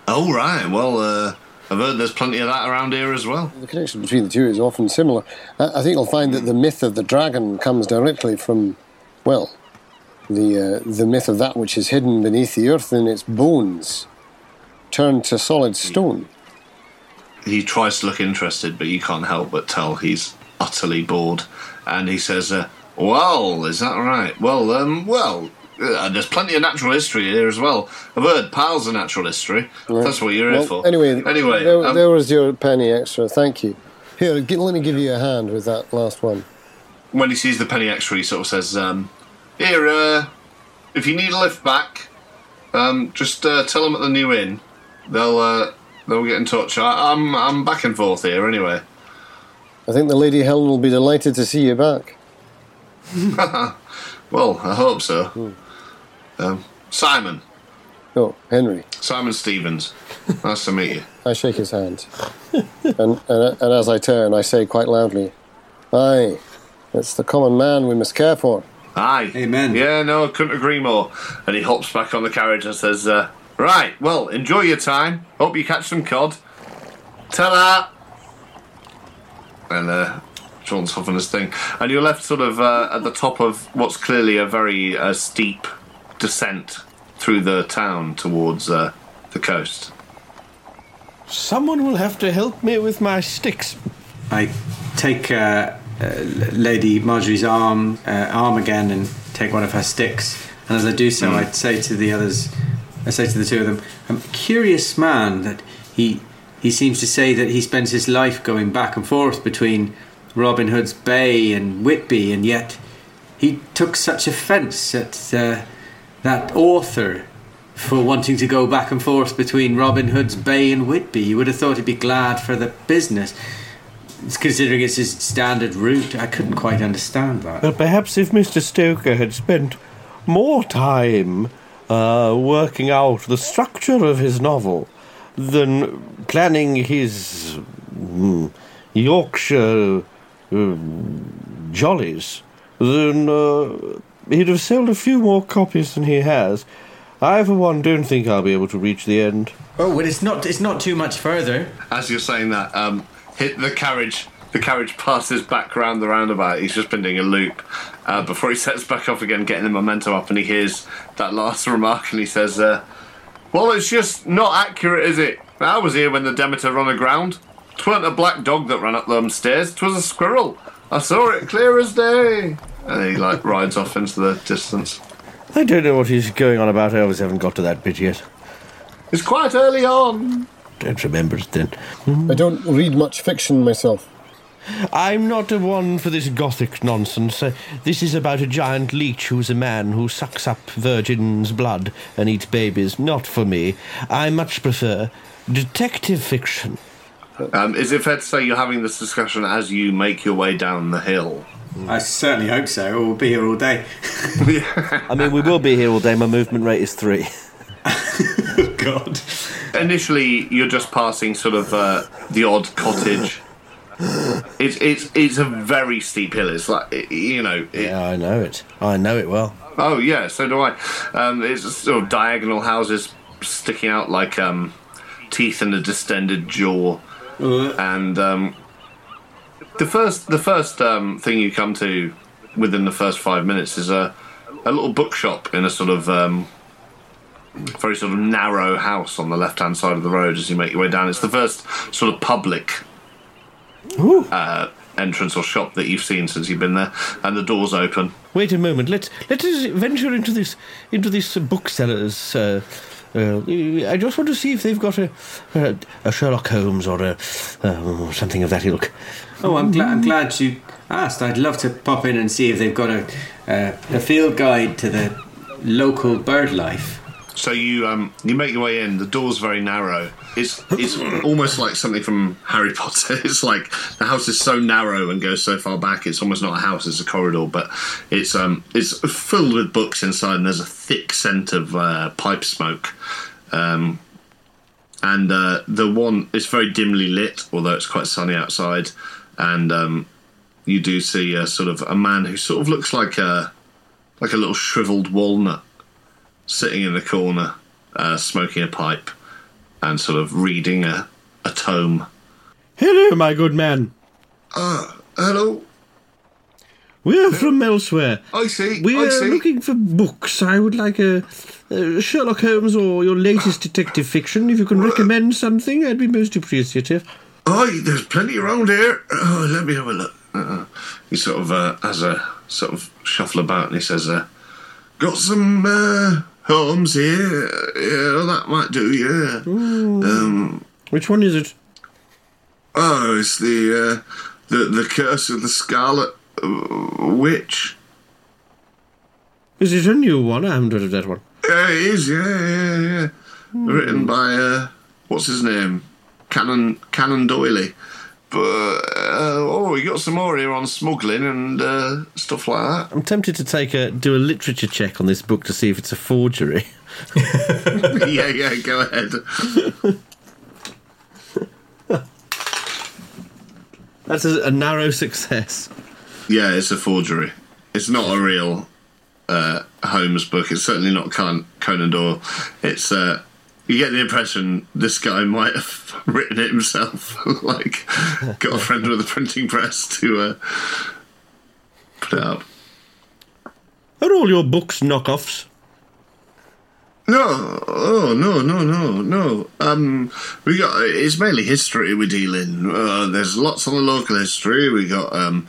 Oh right. Well, uh, I've heard there's plenty of that around here as well.
The connection between the two is often similar. I, I think you'll find that the myth of the dragon comes directly from, well, the uh, the myth of that which is hidden beneath the earth in its bones, turned to solid stone.
He tries to look interested, but you can't help but tell he's utterly bored. And he says, uh, "Well, is that right? Well, um, well." Uh, there's plenty of natural history here as well. I've heard piles of natural history. That's what you're
Well,
here for.
anyway,
anyway,
there,
um,
there was your penny extra. Thank you. Here, let me give you a hand with that last one.
when he sees the penny extra, he sort of says, um, "Here, uh, if you need a lift back, um, just uh, tell them at the new inn. They'll uh, they'll get in touch. I, I'm I'm back and forth here anyway."
I think the Lady Helen will be delighted to see you back. (laughs)
Well, I hope so. Um, Simon,
Oh, Henry.
Simon Stevens, nice to meet you.
I shake his hand. and, and, and as I turn, I say quite loudly, Aye, it's the common man we must care for.
Aye.
Amen.
Yeah, no, couldn't agree more. And he hops back on the carriage and says, uh, "Right, well, enjoy your time. Hope you catch some cod. Ta-da!" And uh, Sean's off on his thing. And you're left sort of uh, at the top of what's clearly a very uh, steep descent through the town towards uh, the coast.
Someone will have to help me with my sticks.
I take uh, Lady Marjorie's arm, uh, arm again, and take one of her sticks. And as I do so, I say to the others, I say to the two of them, "I'm a curious man that he he seems to say that he spends his life going back and forth between Robin Hood's Bay and Whitby, and yet he took such offence at uh, that author." For wanting to go back and forth between Robin Hood's Bay and Whitby, you would have thought he'd be glad for the business. Considering it's his standard route, I couldn't quite understand that.
But perhaps if Mr. Stoker had spent more time uh, working out the structure of his novel than planning his mm, Yorkshire uh, jollies, then uh, he'd have sold a few more copies than he has. I, for one, don't think I'll be able to reach the end.
Oh, well, it's not. It's not too much further.
As you're saying that, um, hit the carriage. The carriage passes back round the roundabout. He's just been doing a loop uh, before he sets back off again, getting the momentum up, and he hears that last (laughs) remark, and he says, uh, "Well, it's just not accurate, is it? I was here when the Demeter run aground. 'Tweren't a black dog that ran up them stairs. 'Twas a squirrel. I saw it clear as day." And he like rides off into the distance.
I don't know what he's going on about. I always haven't got to that bit yet.
It's quite early on.
Don't remember it then.
I don't read much fiction myself.
I'm not a one for this gothic nonsense. Uh, this is about a giant leech who's a man who sucks up virgins' blood and eats babies. Not for me. I much prefer detective fiction.
Um, is it fair to say you're having this discussion as you make your way down the hill?
I certainly hope so. Or we'll be here all day. (laughs)
I mean, we will be here all day. My movement rate is three. (laughs) (laughs)
God.
initially you're just passing sort of uh, the odd cottage. It's it's it's a very steep hill. It's like it- you know. It,
Yeah, I know it. I know it well.
Oh yeah, so do I. Um, it's sort of diagonal houses sticking out like um, teeth in a distended jaw, and um, the first the first um, thing you come to within the first five minutes is a a little bookshop in a sort of um, very sort of narrow house on the left hand side of the road as you make your way down. It's the first sort of public uh, entrance or shop that you've seen since you've been there, and the doors open.
Wait a moment. Let let us venture into this into this bookseller's. Uh, uh, I just want to see if they've got a a, a Sherlock Holmes or a uh, something of that ilk.
Oh, I'm glad. I'm glad you asked. I'd love to pop in and see if they've got a uh, a field guide to the local bird life.
So you um, you make your way in. The door's very narrow. It's it's almost like something from Harry Potter. (laughs) It's like the house is so narrow and goes so far back. It's almost not a house; it's a corridor. But it's um it's filled with books inside, and there's a thick scent of uh, pipe smoke. Um, and uh, the one it's very dimly lit, although it's quite sunny outside. And um, you do see a sort of a man who sort of looks like a like a little shriveled walnut sitting in the corner, uh, smoking a pipe and sort of reading a, a tome.
Hello, my good man.
Ah, hello,
We're from elsewhere.
I see.
We're
see.
looking for books. I would like a, a Sherlock Holmes or your latest detective fiction. If you can recommend something, I'd be most appreciative.
Oh, there's plenty around here. Oh, let me have a look. Uh, he sort of uh, has a sort of shuffle about and he says, uh, "Got some uh, Holmes here. Yeah, that might do. Yeah. Um,
Which one is it?
oh, it's the uh, the the Curse of the Scarlet uh, Witch.
Is it a new one? I haven't heard of that one.
Yeah, it is. Yeah, yeah, yeah. Written by uh, what's his name, Canon Canon Doyley. But uh, oh, we got some more here on smuggling and uh, stuff like that.
I'm tempted to take a do a literature check on this book to see if it's a forgery. (laughs)
yeah, yeah. Go ahead.
That's a, a narrow success.
Yeah, it's a forgery. It's not a real uh, Holmes book. It's certainly not Con- Conan Doyle. It's uh, you get the impression this guy might have (laughs) written it himself. (laughs) like, got a friend with a printing press to uh, put it up.
Are all your books knockoffs?
No, oh no, no, no, no. Um, we got it's mainly history we deal in. Uh, there's lots on the local history. We got um,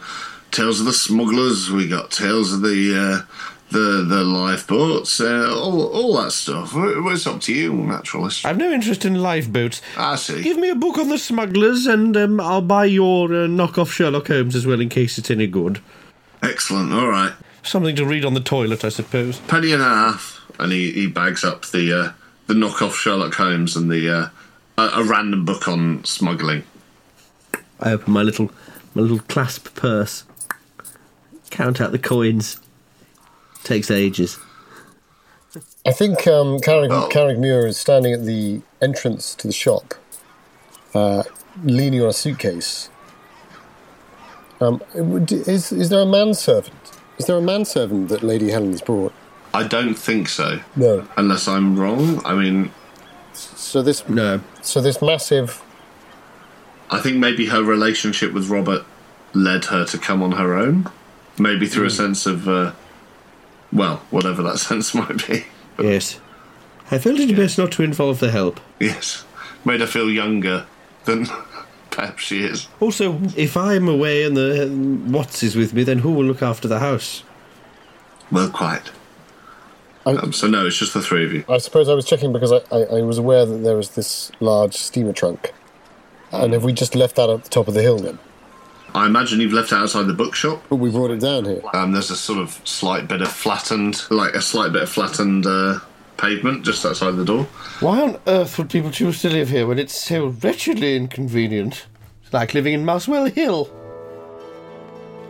tales of the smugglers. We got tales of the uh, the the lifeboats. Uh, all all that stuff. Well, It's up to you, naturalist.
I've no interest in lifeboats.
I see.
Give me a book on the smugglers, and um, I'll buy your uh, knockoff Sherlock Holmes as well in case it's any good.
Excellent. All right.
Something to read on the toilet, I suppose.
Penny and a half. And he, he bags up the uh, the knockoff Sherlock Holmes and the uh, a, a random book on smuggling.
I open my little my little clasp purse, count out the coins. Takes ages.
I think um, Carrick, Carrick Muir is standing at the entrance to the shop, uh, leaning on a suitcase. Um, is, is there a manservant? Is there a manservant that Lady Helen's brought?
I don't think so.
No.
Unless I'm wrong. I mean,
So this,
No,
so this massive.
I think maybe her relationship with Robert led her to come on her own. Maybe through a sense of, uh, well, whatever that (laughs) sense might be.
yes. I felt it best not to involve the help.
Yes. Made her feel younger than (laughs) perhaps she is.
Also, if I'm away and the Watts is with me, then who will look after the house?
Well, quite.
I,
Um, so, no, it's just the three of you.
I suppose I was checking because I, I, I was aware that there was this large steamer trunk. And have we just left that at the top of the hill then?
I imagine you've left it outside the bookshop.
But we brought it down here.
Um, there's a sort of slight bit of flattened, like a slight bit of flattened uh, pavement just outside the door.
Why on earth would people choose to live here when it's so wretchedly inconvenient? It's like living in Muswell Hill.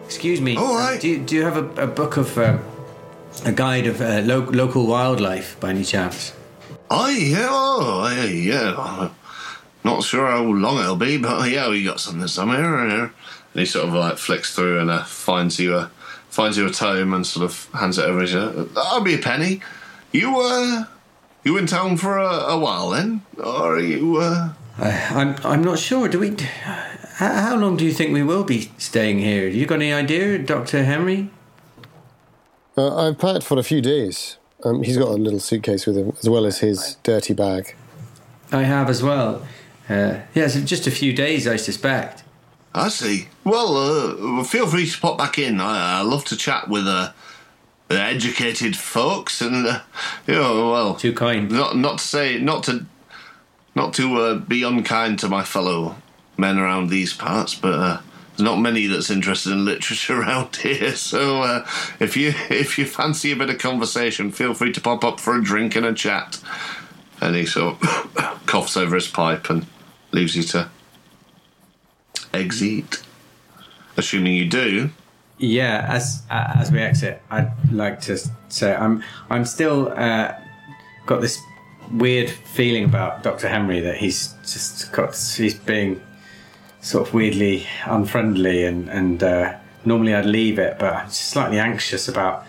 Excuse me.
All right.
Do you, do you have a, a book of um, a guide of uh, lo- local wildlife by any chance?
I yeah, oh, I- yeah. Not sure how long it'll be, but yeah, we got something somewhere. Here. And he sort of like flicks through and uh, finds you a finds you a tome and sort of hands it over. to you. That'll be a penny. You uh, you in town for a, a while then, or are you? Uh,
I'm I'm not sure. Do we? h- How long do you think we will be staying here? You got any idea, Doctor Henry?
Uh, I've packed for a few days. Um, he's got a little suitcase with him, as well as his dirty bag.
I have as well. Uh, yes, just a few days, I suspect.
I see. Well, uh, feel free to pop back in. I, I love to chat with uh, educated folks, and uh, you know, well,
Too kind.
not not to say not to not to uh, be unkind to my fellow men around these parts, but uh, there's not many that's interested in literature (laughs) around here. So uh, if you (laughs) if you fancy a bit of conversation, feel free to pop up for a drink and a chat. And he sort of coughs over his pipe and leaves you to exit. Assuming you do.
Yeah, as uh, as we exit, I'd like to say I'm I'm still uh, got this weird feeling about Doctor Henry that he's just got he's being sort of weirdly unfriendly and and uh, normally I'd leave it, but I'm just slightly anxious about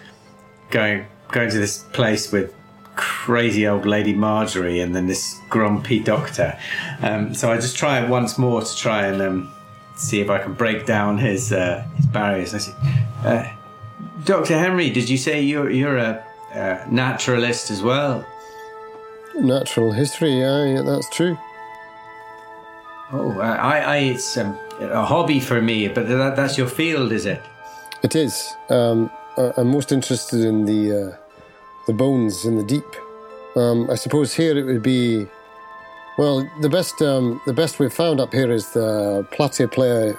going going to this place with crazy old lady Marjorie and then this grumpy doctor. Um, so I just try once more to try and um, see if I can break down his uh, his barriers. I uh, Doctor Henry, did you say you're you're a, uh naturalist as well?
Natural history, yeah, that's true.
Oh, I, I it's um, a hobby for me, but that, that's your field, is it?
It is. Um, I- I'm most interested in the uh, the bones in the deep. Um, I suppose here it would be. Well, the best um, the best we've found up here is the Platyplea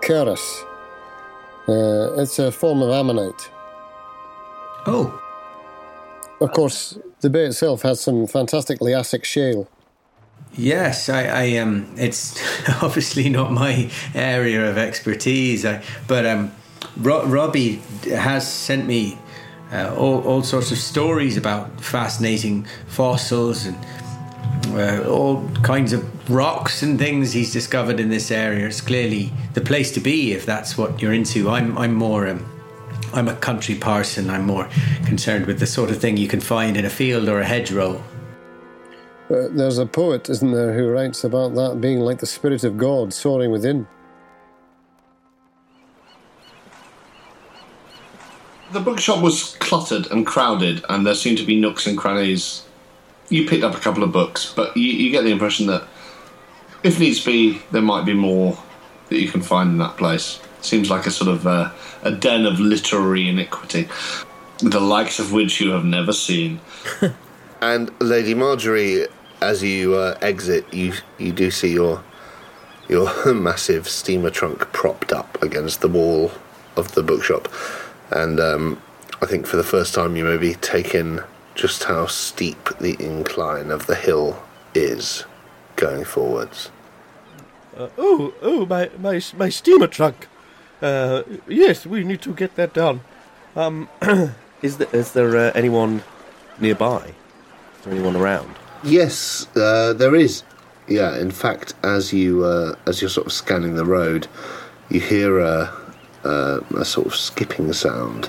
curus. Uh, it's a form of ammonite.
Oh,
Of course, the bay itself has some fantastic liassic shale.
Yes, I, I um, it's (laughs) obviously not my area of expertise, I, but um, Ro- Robbie has sent me uh, all, all sorts of stories about fascinating fossils and uh, all kinds of rocks and things he's discovered in this area. It's clearly the place to be if that's what you're into. I'm, I'm more. Um, I'm a country parson. I'm more concerned with the sort of thing you can find in a field or a hedgerow.
Uh, there's a poet, isn't there, who writes about that being like the spirit of God soaring within.
The bookshop was cluttered and crowded, and there seemed to be nooks and crannies. You picked up a couple of books, but you, you get the impression that if needs be, there might be more that you can find in that place. Seems like a sort of uh, a den of literary iniquity, the likes of which you have never seen. (laughs)
And Lady Marjorie, as you uh, exit, you you do see your your (laughs) massive steamer trunk propped up against the wall of the bookshop, and um, I think for the first time you maybe take in just how steep the incline of the hill is going forwards.
Uh, oh, oh, my, my, my steamer trunk. Uh, yes, we need to get that down. Um, (clears throat) is there, is there uh, anyone nearby? Is there anyone around?
Yes, uh, there is. Yeah, in fact, as you uh, as you're sort of scanning the road, you hear a, a, a sort of skipping sound,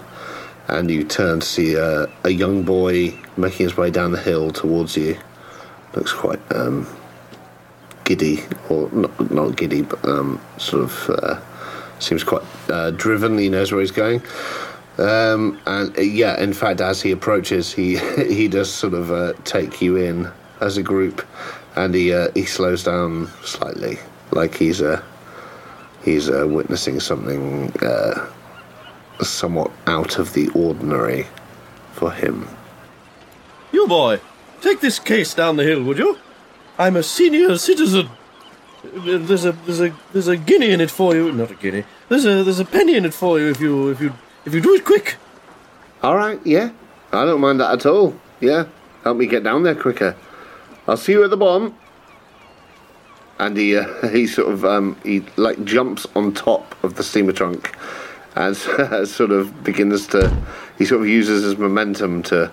and you turn to see a, a young boy making his way down the hill towards you. Looks quite um, giddy, or not not giddy, but um, sort of uh, seems quite uh, driven. He knows where he's going. Um, and uh, yeah, in fact, as he approaches, he (laughs) he does sort of uh, take you in as a group, and he uh, he slows down slightly, like he's uh, he's witnessing something somewhat out of the ordinary for him.
You boy, take this case down the hill, would you? I'm a senior citizen. There's a there's a there's a guinea in it for you. Not a guinea. There's a there's a penny in it for you if you if you if you do it quick.
All right, yeah, I don't mind that at all. Yeah, help me get down there quicker. I'll see you at the bottom. And he uh, (laughs) he sort of um, he like jumps on top of the steamer trunk, and (laughs) sort of begins to he sort of uses his momentum to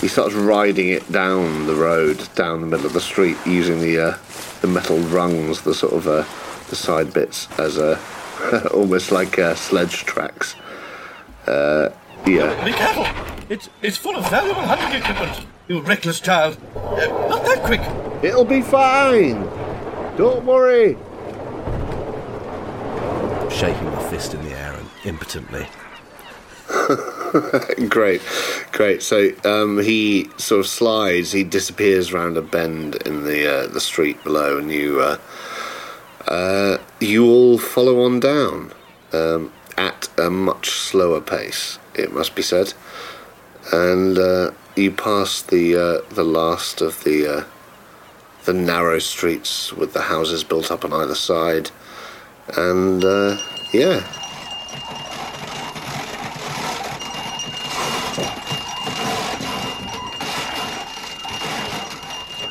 he starts riding it down the road, down the middle of the street, using the uh, the metal rungs, the sort of uh, the side bits, as a (laughs) almost like uh, sledge tracks. Uh, yeah.
Be careful! It's it's full of valuable hunting equipment. You reckless child. Uh, not that quick.
It'll be fine. Don't worry.
Shaking my fist in the air and impotently. (laughs)
great, great. So um, he sort of slides. He disappears round a bend in the uh, the street below, and you uh, uh, you all follow on down um, at a much slower pace. It must be said, and uh, you pass the uh, the last of the uh, the narrow streets with the houses built up on either side, and yeah.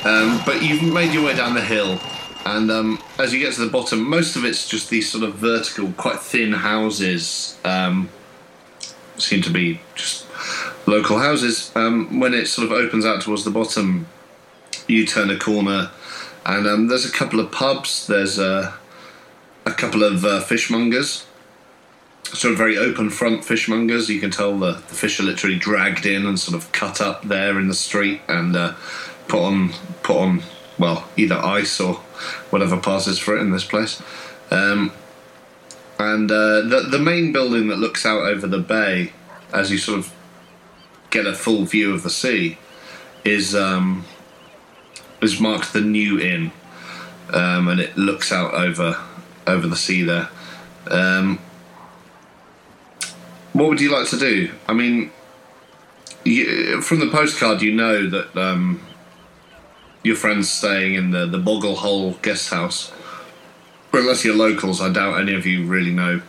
Um, but you've made your way down the hill, and um, as you get to the bottom, most of it's just these sort of vertical, quite thin houses. Um, seem to be just local houses. Um, when it sort of opens out towards the bottom, you turn a corner, and um, there's a couple of pubs. There's a, a couple of uh, fishmongers. Sort of very open front fishmongers. You can tell the, the fish are literally dragged in and sort of cut up there in the street and uh, put on put on well either ice or whatever passes for it in this place. Um, and uh, the the main building that looks out over the bay, as you sort of get a full view of the sea, is um, is marked the New Inn, um, and it looks out over over the sea there. Um, what would you like to do? I mean, you, from the postcard, you know that um, your friend's staying in the the Boggle Hole guest house. But unless you're locals, I doubt any of you really know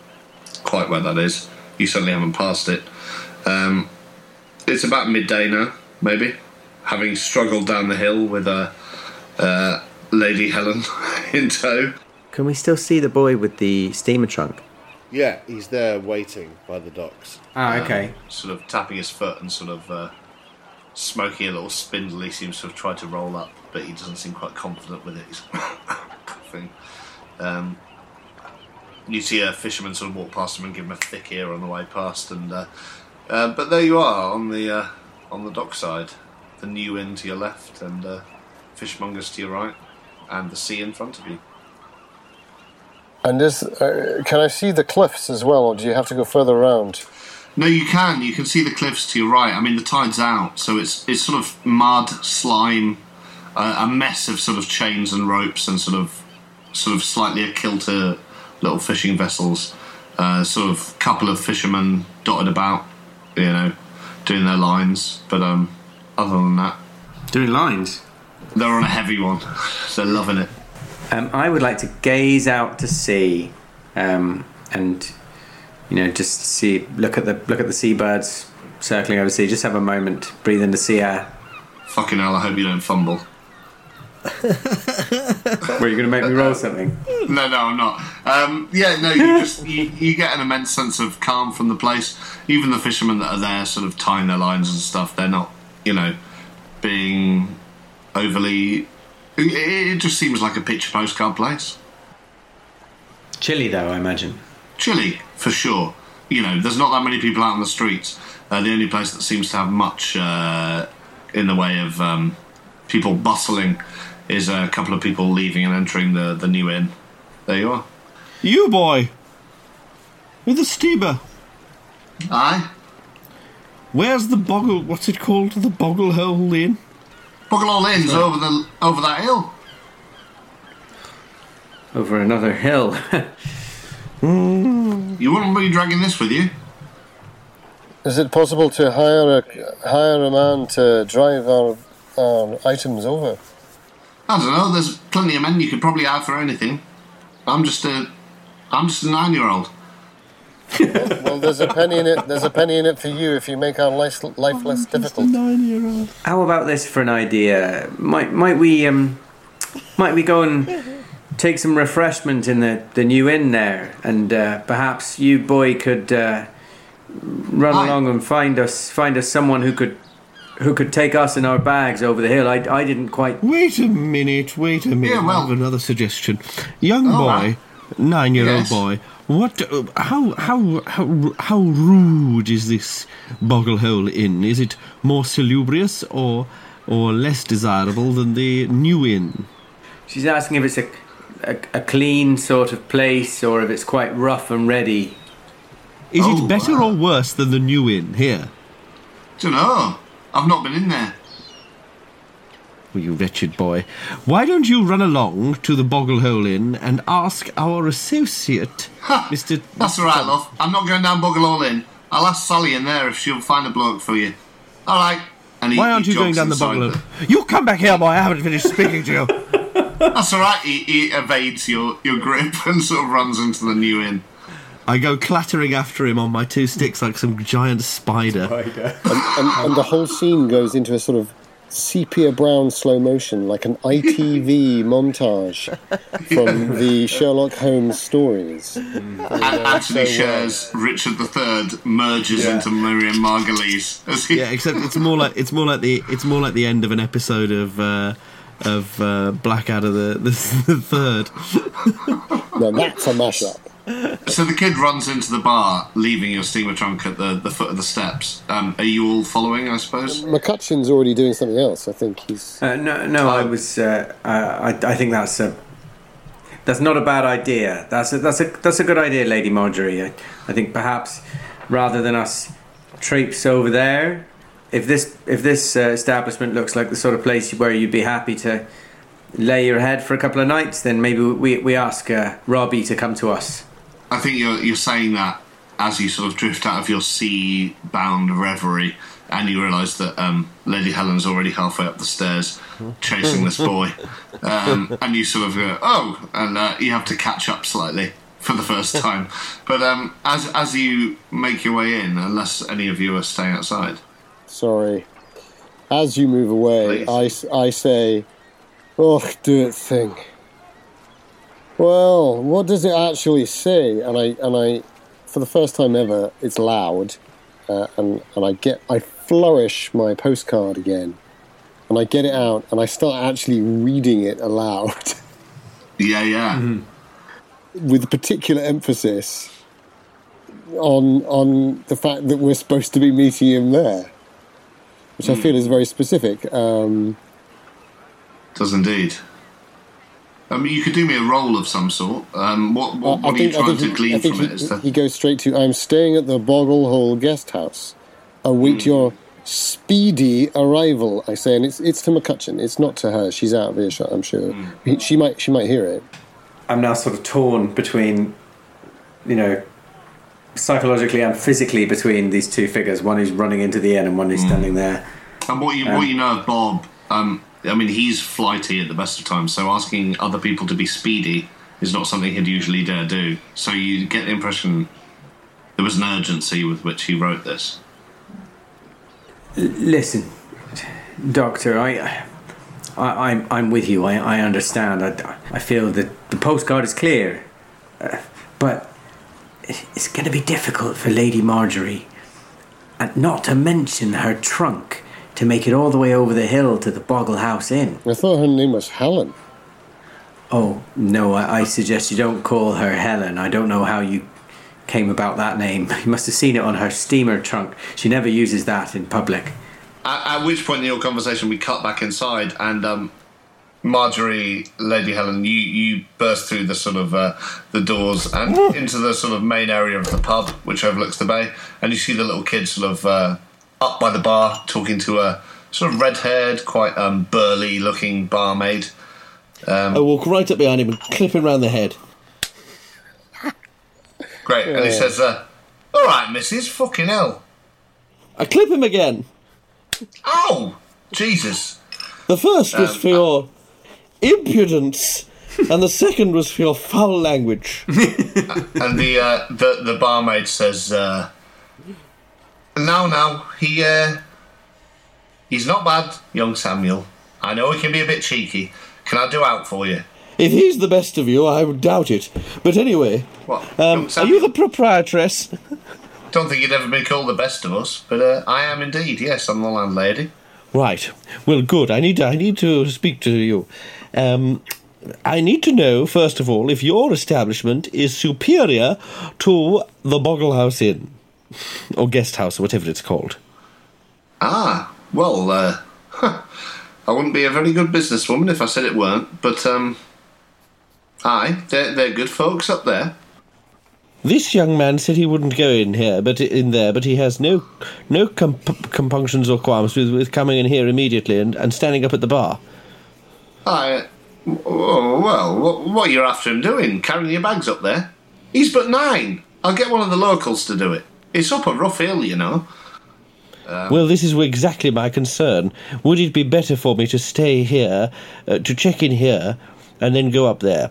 quite where that is. You certainly haven't passed it. Um, it's about midday now, maybe. Having struggled down the hill with a uh, Lady Helen (laughs) in tow.
Can we still see the boy with the steamer trunk?
Yeah, he's there waiting by the docks.
Ah, okay.
Sort of tapping his foot and sort of uh, smoking a little spindle. He seems to have tried to roll up, but he doesn't seem quite confident with it. He's (laughs) coughing. Um, you see a fisherman sort of walk past him and give him a thick ear on the way past, and uh, uh, but there you are on the uh, on the dockside, the new inn to your left, and uh, fishmongers to your right, and the sea in front of you.
And is uh, can I see the cliffs as well, or do you have to go further around?
No, you can. You can see the cliffs to your right. I mean, the tide's out, so it's it's sort of mud, slime, uh, a mess of sort of chains and ropes, and sort of sort of slightly a kilter little fishing vessels. Uh, sort of couple of fishermen dotted about, you know, doing their lines. But um, other than that,
Doing lines.
they're on a heavy one. (laughs) they're loving it.
Um, I would like to gaze out to sea, um, and you know, just see, look at the look at the seabirds circling over sea. Just have a moment, breathe in the sea air.
Fucking hell! I hope you don't fumble.
Were you going to make me roll something?
No, no, I'm not. Um, yeah, no, you just you, you get an immense sense of calm from the place. Even the fishermen that are there, sort of tying their lines and stuff, they're not, you know, being overly. It, it just seems like a picture postcard place.
Chilly though, I imagine.
Chilly, for sure. You know, there's not that many people out on the streets. Uh, the only place that seems to have much uh, in the way of um, people bustling is a couple of people leaving and entering the, the new inn. There you are.
You boy! With the steamer.
Aye.
Where's the boggle? What's it called? The boggle hole inn?
Buckle all in's over the over that hill.
Over another hill. (laughs) Hmm.
You wouldn't be dragging this with you.
Is it possible to hire a hire a man to drive our, our items over?
I don't know. There's plenty of men you could probably hire for anything. I'm just a, I'm just a nine-year-old. (laughs)
Well, there's a penny in it. There's a penny in it for you if you make our life, life less difficult.
Nine-year-old.
How about this for an idea? Might might we um, might we go and take some refreshment in the, the new inn there, and uh, perhaps you boy could uh, run
Aye.
along and find us find us someone who could who could take us and our bags over the hill. I, I didn't quite.
Wait a minute, wait a minute.
Yeah, well-
I have another suggestion. Young
Oh,
boy,
right.
nine-year-old
Yes.
boy. What? How? How? How? How rude is this Bogglehole Inn? Is it more salubrious or or less desirable than the New Inn?
She's asking if it's a, a, a clean sort of place or if it's quite rough and ready.
Is
Oh,
it better
wow.
or worse than the New Inn here?
Don't know. I've not been in there.
Well, you wretched boy. Why don't you run along to the Bogglehole Inn and ask our associate, Mr.
That's all right, love. I'm not going down Buggerall Inn. I'll ask Sally in there if she'll find a bloke for you. All right. And he,
Why aren't
he
you going down the
inside
Bogglehole? You come back here, boy. I haven't finished speaking to you. (laughs)
That's all right. He, he evades your, your grip (laughs) and sort of runs into the new inn.
I go clattering after him on my two sticks like some giant spider.
and, and the whole scene goes into a sort of sepia brown slow motion, like an ITV (laughs) montage from the Sherlock Holmes stories.
And Antony Sher's Richard III merges into Miriam Margolyes he
Yeah, except it's more like it's more like the it's more like the end of an episode of uh, of uh, Blackadder the, the (laughs) the third.
Now that's a mashup.
So the kid runs into the bar, leaving your steamer trunk at the, the foot of the steps. Um, are you all following, I suppose?
McCutcheon's already doing something else. I think he's.
Uh, no, no, I was. Uh, uh, I, I think that's a. That's not a bad idea. That's a, that's a that's a good idea, Lady Marjorie. I, I think perhaps rather than us traipse over there, if this if this uh, establishment looks like the sort of place where you'd be happy to lay your head for a couple of nights, then maybe we we ask uh, Robbie to come to us.
I think you're you're saying that as you sort of drift out of your sea-bound reverie, and you realise that um, Lady Helen's already halfway up the stairs, chasing this boy, (laughs) um, and you sort of go, "Oh," and uh, you have to catch up slightly for the first (laughs) time. But um, as as you make your way in, unless any of you are staying outside,
Sorry. As you move away,
Please.
I, s- I say, Oh, do it thing. Well, what does it actually say? And I, and I, for the first time ever, it's loud. Uh, and, and I get, I flourish my postcard again. And I get it out and I start actually reading it aloud (laughs)
yeah, yeah.
with particular emphasis on, on the fact that we're supposed to be meeting him there. Which I feel is very specific. Um,
Does indeed. I mean, you could do me a roll of some sort. Um, what what, what are you trying to
he,
glean
I think
from
he,
it? Is there...
he goes straight to I'm staying at the Boggle Hole guest house. Await
Hmm.
your speedy arrival. I say, and it's it's to McCutcheon. It's not to her. She's out of earshot. I'm sure. He- She might she might hear it.
I'm now sort of torn between, you know, psychologically and physically between these two figures. One who's running into the inn and one who's standing there.
And what you what you know of Bob, um, I mean, he's flighty at the best of times. So asking other people to be speedy is not something he'd usually dare do. So you get the impression there was an urgency with which he wrote this.
Listen, Doctor, I, I I'm I'm with you. I I understand. I, I feel that the postcard is clear, uh, but it's going to be difficult for Lady Marjorie, and not to mention her trunk, to make it all the way over the hill to the Boggle House Inn.
I thought her name was Helen.
Oh no, I, I suggest you don't call her Helen. I don't know how you came about that name. (laughs) You must have seen it on her steamer trunk. She never uses that in public.
At, at which point in your conversation we cut back inside and um, Marjorie, Lady Helen, you, you burst through the sort of uh, the doors and into the sort of main area of the pub which overlooks the bay, and you see the little kid sort of uh, up by the bar talking to a sort of red-haired, quite um, burly-looking barmaid.
I walk right up behind him and clip him round the head.
Great, and he says, uh, "All right, Missus, fucking hell,
I clip him again.
oh Jesus."
The first was
Um,
for your impudence, and the second was for your foul language. (laughs)
And the uh, the the barmaid says, uh, "No, now he uh, he's not bad, young Samuel. I know he can be a bit cheeky. Can I do out for you?"
If he's the best of you, I would doubt it. But anyway,
What?
um, are you the proprietress? (laughs)
Don't think you'd ever been called the best of us, but uh, I am indeed. Yes, I'm the landlady.
Right. Well, good. I need I need to speak to you. Um, I need to know first of all if your establishment is superior to the Boggle House Inn or guest house or whatever it's called.
Ah, well, uh, I wouldn't be a very good businesswoman if I said it weren't, but, um, aye, they're, they're good folks up there.
This young man said he wouldn't go in here, but in there, but he has no no comp- compunctions or qualms with, with coming in here immediately and, and standing up at the bar.
Aye, oh, well, what, what you're after him doing? Carrying your bags up there? He's but nine. I'll get one of the locals to do it. It's up a rough hill, you know.
well, this is exactly my concern. Would it be better for me to stay here, uh, to check in here, and then go up there?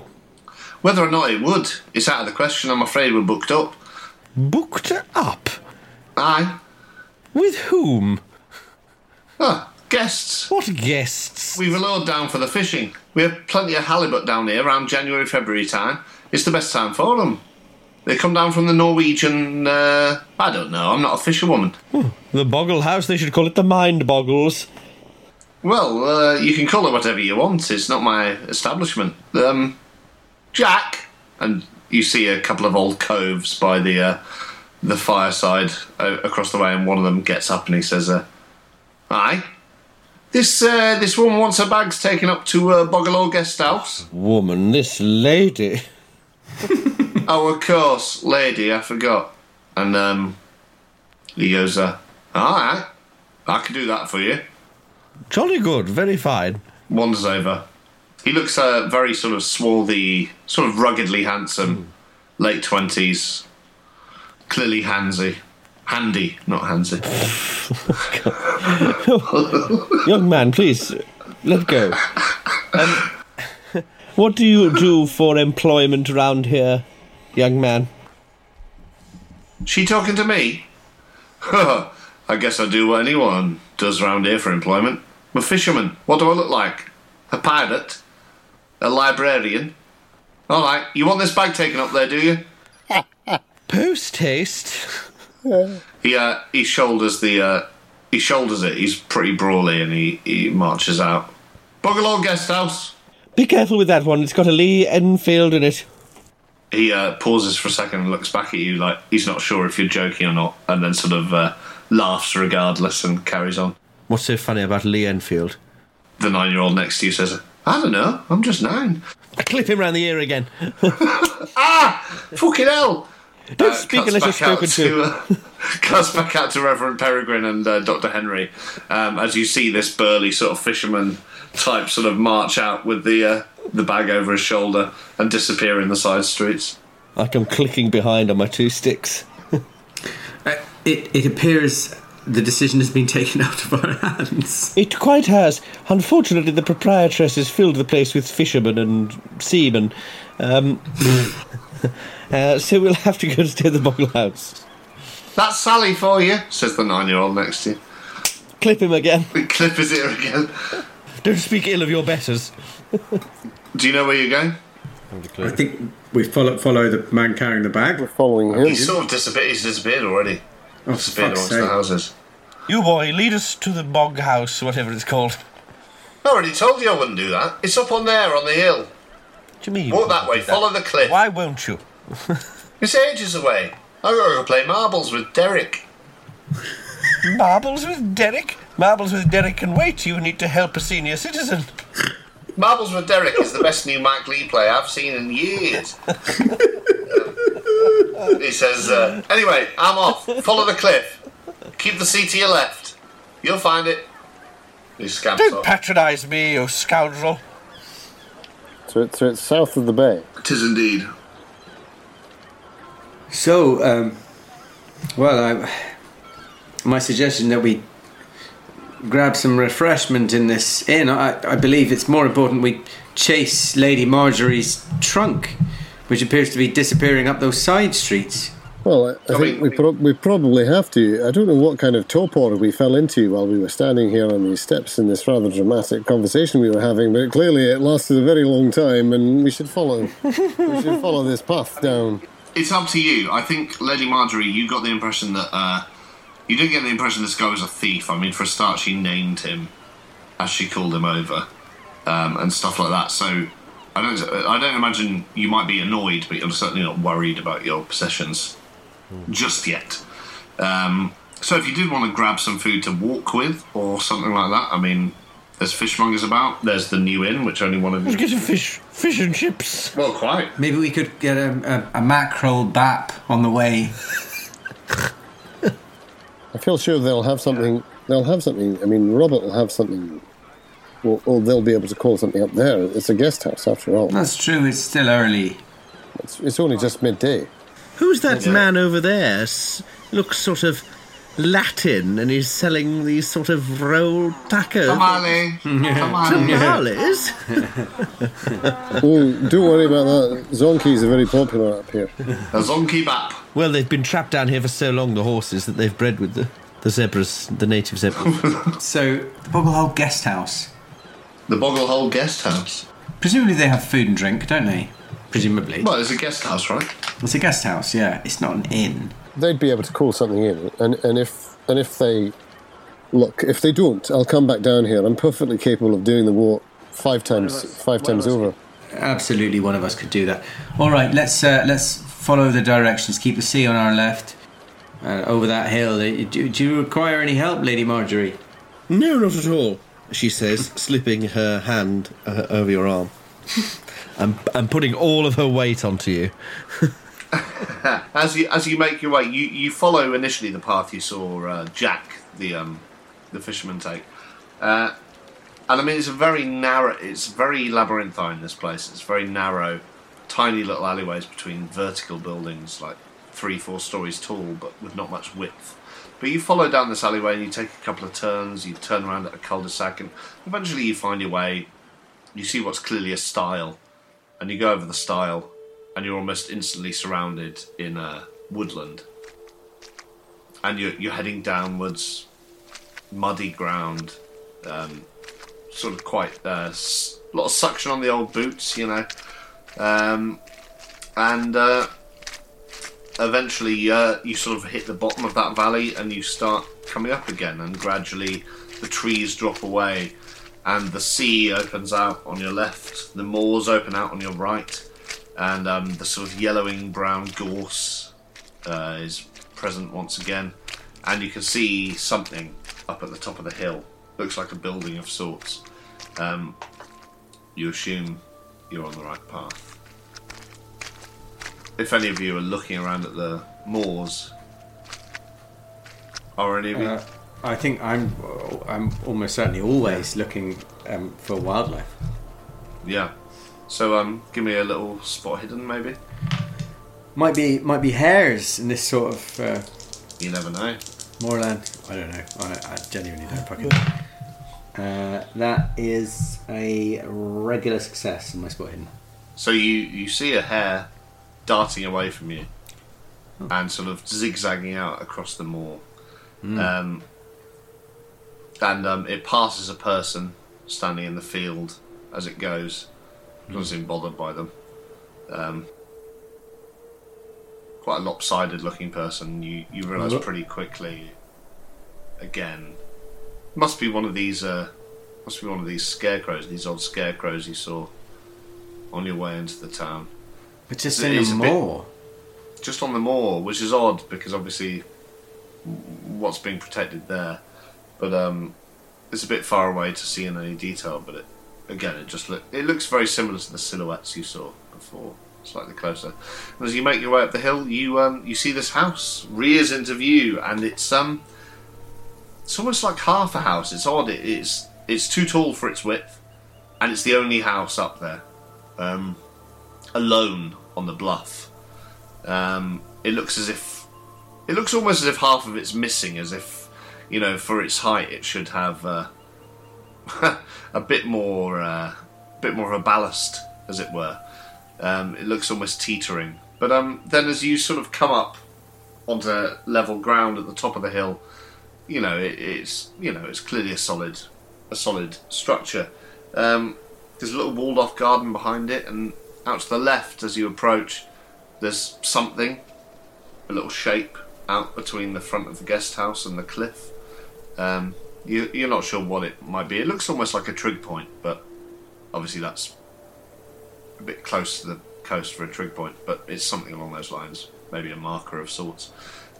Whether or not it would, it's out of the question. I'm afraid we're booked up.
Booked up?
Aye.
With whom?
Ah, guests.
What guests?
We've a load down for the fishing. We have plenty of halibut down here around January, February time. It's the best time for them. They come down from the Norwegian. Uh, I don't know. I'm not a fisherwoman.
The Boggle House, they should call it the Mind Boggles.
Well, uh, you can call it whatever you want. It's not my establishment. Um, Jack, and you see a couple of old coves by the uh, the fireside uh, across the way, and one of them gets up and he says, uh, "Aye, this uh, this woman wants her bags taken up to uh, Boggalore Guest House."
Woman, this lady. (laughs)
Oh, of course, lady, I forgot. And um, he goes, uh, "All right, I can do that for you."
Jolly good, very fine.
wanders over. He looks uh, very sort of swarthy, sort of ruggedly handsome, late twenties, clearly handsy, handy, not handsy. (laughs)
Young man, please, let go. (laughs) Um, what do you do for employment around here, young man?
She talking to me? (laughs) I guess I do what anyone does round here for employment. I'm a fisherman. What do I look like? A pirate? A librarian? All right, you want this bag taken up there, do you? (laughs)
Post haste.
He uh, he shoulders the uh, he shoulders it. He's pretty brawly, and he, he marches out. Boggalore Guest House.
Be careful with that one. It's got a Lee Enfield in it.
He uh, pauses for a second and looks back at you like he's not sure if you're joking or not, and then sort of uh, laughs regardless and carries on.
What's so funny about Lee Enfield?
The nine-year-old next to you says, "I don't know. I'm just nine.
I clip him round the ear again. (laughs)
Ah, fucking hell!"
Don't
Uh,
speak
cuts
unless you're
back out
spoken to.
uh, (laughs) cuts back out to Reverend Peregrine and uh, Dr. Henry um, as you see this burly sort of fisherman type sort of march out with the uh, the bag over his shoulder and disappear in the side streets.
Like I'm clicking behind on my two sticks.
Uh, it, it appears the decision has been taken (laughs) out of our hands.
It quite has. Unfortunately, the proprietress has filled the place with fishermen and seamen. Um, (laughs) uh, so we'll have to go and stay at the Boggle House.
That's Sally for you, says the nine-year-old next to you.
Clip him again.
We (laughs) clip his ear again.
Don't speak ill of your betters.
Do you know where you're going?
I think we follow, follow the man carrying the bag.
We're following him.
He's sort of disappeared. He's disappeared already.
Oh,
Disappeared
fuck's
amongst the houses.
You boy, lead us to the Bog House, whatever it's called.
I already told you I wouldn't do that. It's up on there on the hill.
What do you mean?
Walk that way. Follow the cliff.
Why won't you? (laughs)
It's ages away. I gotta go play marbles with Derek.
Marbles with Derek? Marbles with Derek can wait. You need to help a senior citizen.
Marbles with Derek is the best new Mike Leigh play I've seen in years. (laughs) he says, uh, anyway, I'm off. Follow the cliff. Keep the sea to your left. You'll find it. He scamps
Don't
off.
patronise me, you scoundrel.
So, it, so it's south of the bay.
Tis indeed.
So, um, well, I, my suggestion that we grab some refreshment in this inn. I, I believe it's more important we chase Lady Marjorie's trunk, which appears to be disappearing up those side streets.
Well, I, I,
I
think we, pro- we probably have to. I don't know what kind of torpor we fell into while we were standing here on these steps in this rather dramatic conversation we were having, but clearly it lasted a very long time, and we should follow. we should follow this path down.
It's up to you. I think, Lady Marjorie, you got the impression that. Uh, you didn't get the impression this guy was a thief. I mean, for a start, she named him. as she called him over, um, and stuff like that. So I don't, I don't imagine you might be annoyed, but you're certainly not worried about your possessions just yet. Um, so if you did want to grab some food to walk with or something like that, I mean, there's fishmongers about. There's the new inn, which only one of you.
Let's get a fish, fish and chips.
Well, quite.
Maybe we could get a, a, a mackerel bap on the way. (laughs)
I feel sure they'll have something. They'll have something. I mean, Robert will have something. Or, or they'll be able to call something up there. It's a guest house, after all.
That's true. It's still early.
It's, it's only just midday.
Who's that man over there? S- looks sort of Latin, and he's selling these sort of rolled tacos.
Tamale. Tamale.
Tamales? (laughs)
Oh, don't worry about that. Zonkies are very popular up here.
A zonky bap.
Well, they've been trapped down here for so long, the horses, that they've bred with the, the zebras, the native zebras. (laughs)
So, the Bogglehole Guest House.
The Bogglehole Guest House.
Presumably they have food and drink, don't they? Presumably.
Well, it's a guest house, right?
It's a guest house, yeah. It's not an inn.
They'd be able to call something in, and, and if and if they look, if they don't, I'll come back down here. I'm perfectly capable of doing the walk five times, five times over.
Absolutely, one of us could do that. All right, let's uh, let's follow the directions. Keep the sea on our left. Uh, over that hill. Uh, Do, do you require any help, Lady Marjorie?
no, not at all, she says, (laughs) slipping her hand uh, over your arm. (laughs) and, and putting all of her weight onto you. (laughs) (laughs)
As you as you make your way, you, you follow initially the path you saw uh, Jack, the um, the fisherman, take. Uh, and I mean, it's a very narrow. It's very labyrinthine. This place. It's very narrow, tiny little alleyways between vertical buildings, like three, four stories tall, but with not much width. But you follow down this alleyway and you take a couple of turns. You turn around at a cul-de-sac, and eventually you find your way. You see what's clearly a stile, and you go over the stile, and you're almost instantly surrounded in a woodland. And you're, you're heading downwards, muddy ground, um, sort of quite a s- lot of suction on the old boots, you know. Um, and uh, eventually, uh, you sort of hit the bottom of that valley, and you start coming up again, and gradually the trees drop away, and the sea opens out on your left, the moors open out on your right, and um, the sort of yellowing brown gorse uh, is present once again, and you can see something up at the top of the hill. Looks like a building of sorts. Um, you assume you're on the right path. If any of you are looking around at the moors, are any of you?
Uh, I think I'm I'm almost certainly always looking um, for wildlife.
yeah. So um, give me a little spot hidden, maybe.
Might be might be hairs in this sort of uh,
You never know.
moorland. I don't know. I, I genuinely don't fucking. Uh, that is a regular success in my spot hidden.
So you you see a hare darting away from you, and sort of zigzagging out across the moor, um, and um, it passes a person standing in the field as it goes. Doesn't seem bothered by them. Um, quite a lopsided looking person. You you realise
Look.
pretty quickly. Again, must be one of these. Uh, must be one of these scarecrows. These old scarecrows you saw on your way into the town
But just in
is
a
a bit-
moor.
just on the moor, which is odd because obviously what's being protected there, but um, it's a bit far away to see in any detail. But it, again, it just look, it looks very similar to the silhouettes you saw before, slightly closer. And as you make your way up the hill, you um, you see this house rears into view, and it's um, it's almost like half a house. It's odd. It, it's it's too tall for its width, and it's the only house up there, um, alone on the bluff. Um, it looks as if it looks almost as if half of it's missing, as if you know, for its height, it should have uh, (laughs) a bit more, uh, bit more of a ballast, as it were. Um, it looks almost teetering, but um, then as you sort of come up onto level ground at the top of the hill, you know, it, it's you know, it's clearly a solid, a solid structure. Um, there's a little walled off garden behind it, and out to the left as you approach, there's something, a little shape out between the front of the guest house and the cliff. Um,
You, you're not sure what it might be. It looks almost like a trig point, but obviously that's a bit close to the coast for a trig point. But it's something along those lines, maybe a marker of sorts.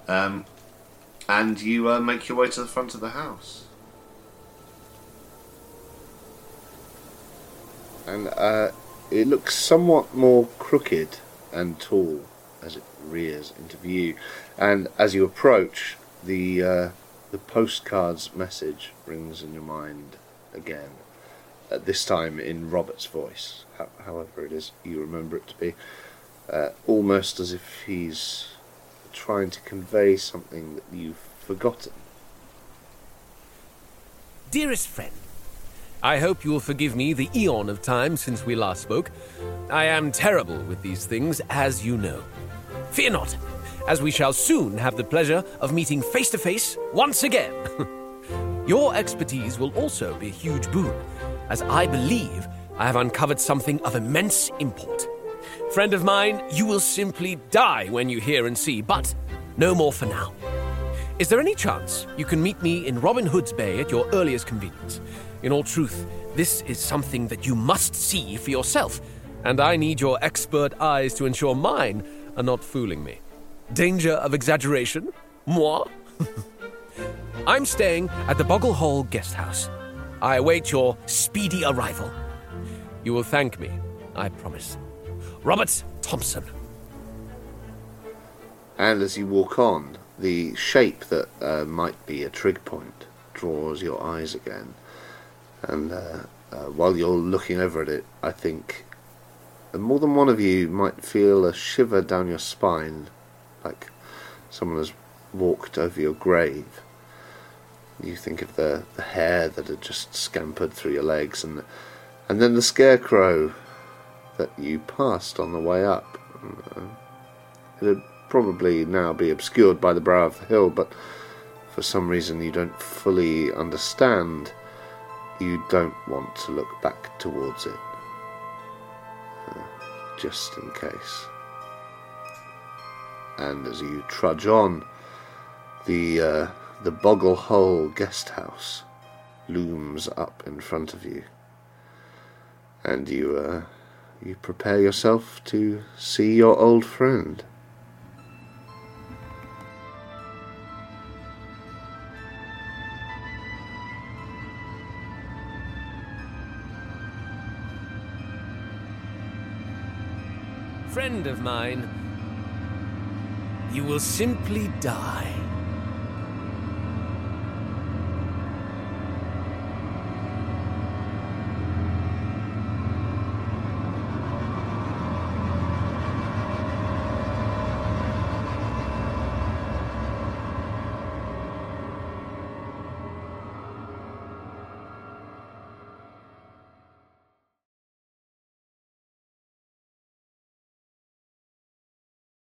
Um, and you uh, make your way to the front of the house.
and uh, it looks somewhat more crooked and tall as it rears into view. And as you approach, the uh, the postcard's message rings in your mind again. At this time in Robert's voice, ho- however it is you remember it to be, uh, almost as if he's trying to convey something that you've forgotten.
Dearest friend, I hope you will forgive me the eon of time since we last spoke. I am terrible with these things, as you know. Fear not, as we shall soon have the pleasure of meeting face to face once again. (laughs) Your expertise will also be a huge boon, as I believe I have uncovered something of immense import. Friend of mine, you will simply die when you hear and see, but no more for now. Is there any chance you can meet me in Robin Hood's Bay at your earliest convenience? In all truth, this is something that you must see for yourself, and I need your expert eyes to ensure mine are not fooling me. Danger of exaggeration? Moi? (laughs) I'm staying at the Boggle Hole Guest House. I await your speedy arrival. You will thank me, I promise. Robert Thompson.
And as you walk on, the shape that uh, might be a trig point draws your eyes again. And uh, uh, while you're looking over at it, I think more than one of you might feel a shiver down your spine, like someone has walked over your grave. You think of the, the hair that had just scampered through your legs, and and then the scarecrow that you passed on the way up. Uh, It'd probably now be obscured by the brow of the hill, but for some reason you don't fully understand. You don't want to look back towards it, uh, just in case. And as you trudge on, the uh, the Boggle Hole guest house looms up in front of you, and you uh, you prepare yourself to see your old friend.
Friend of mine, you will simply die.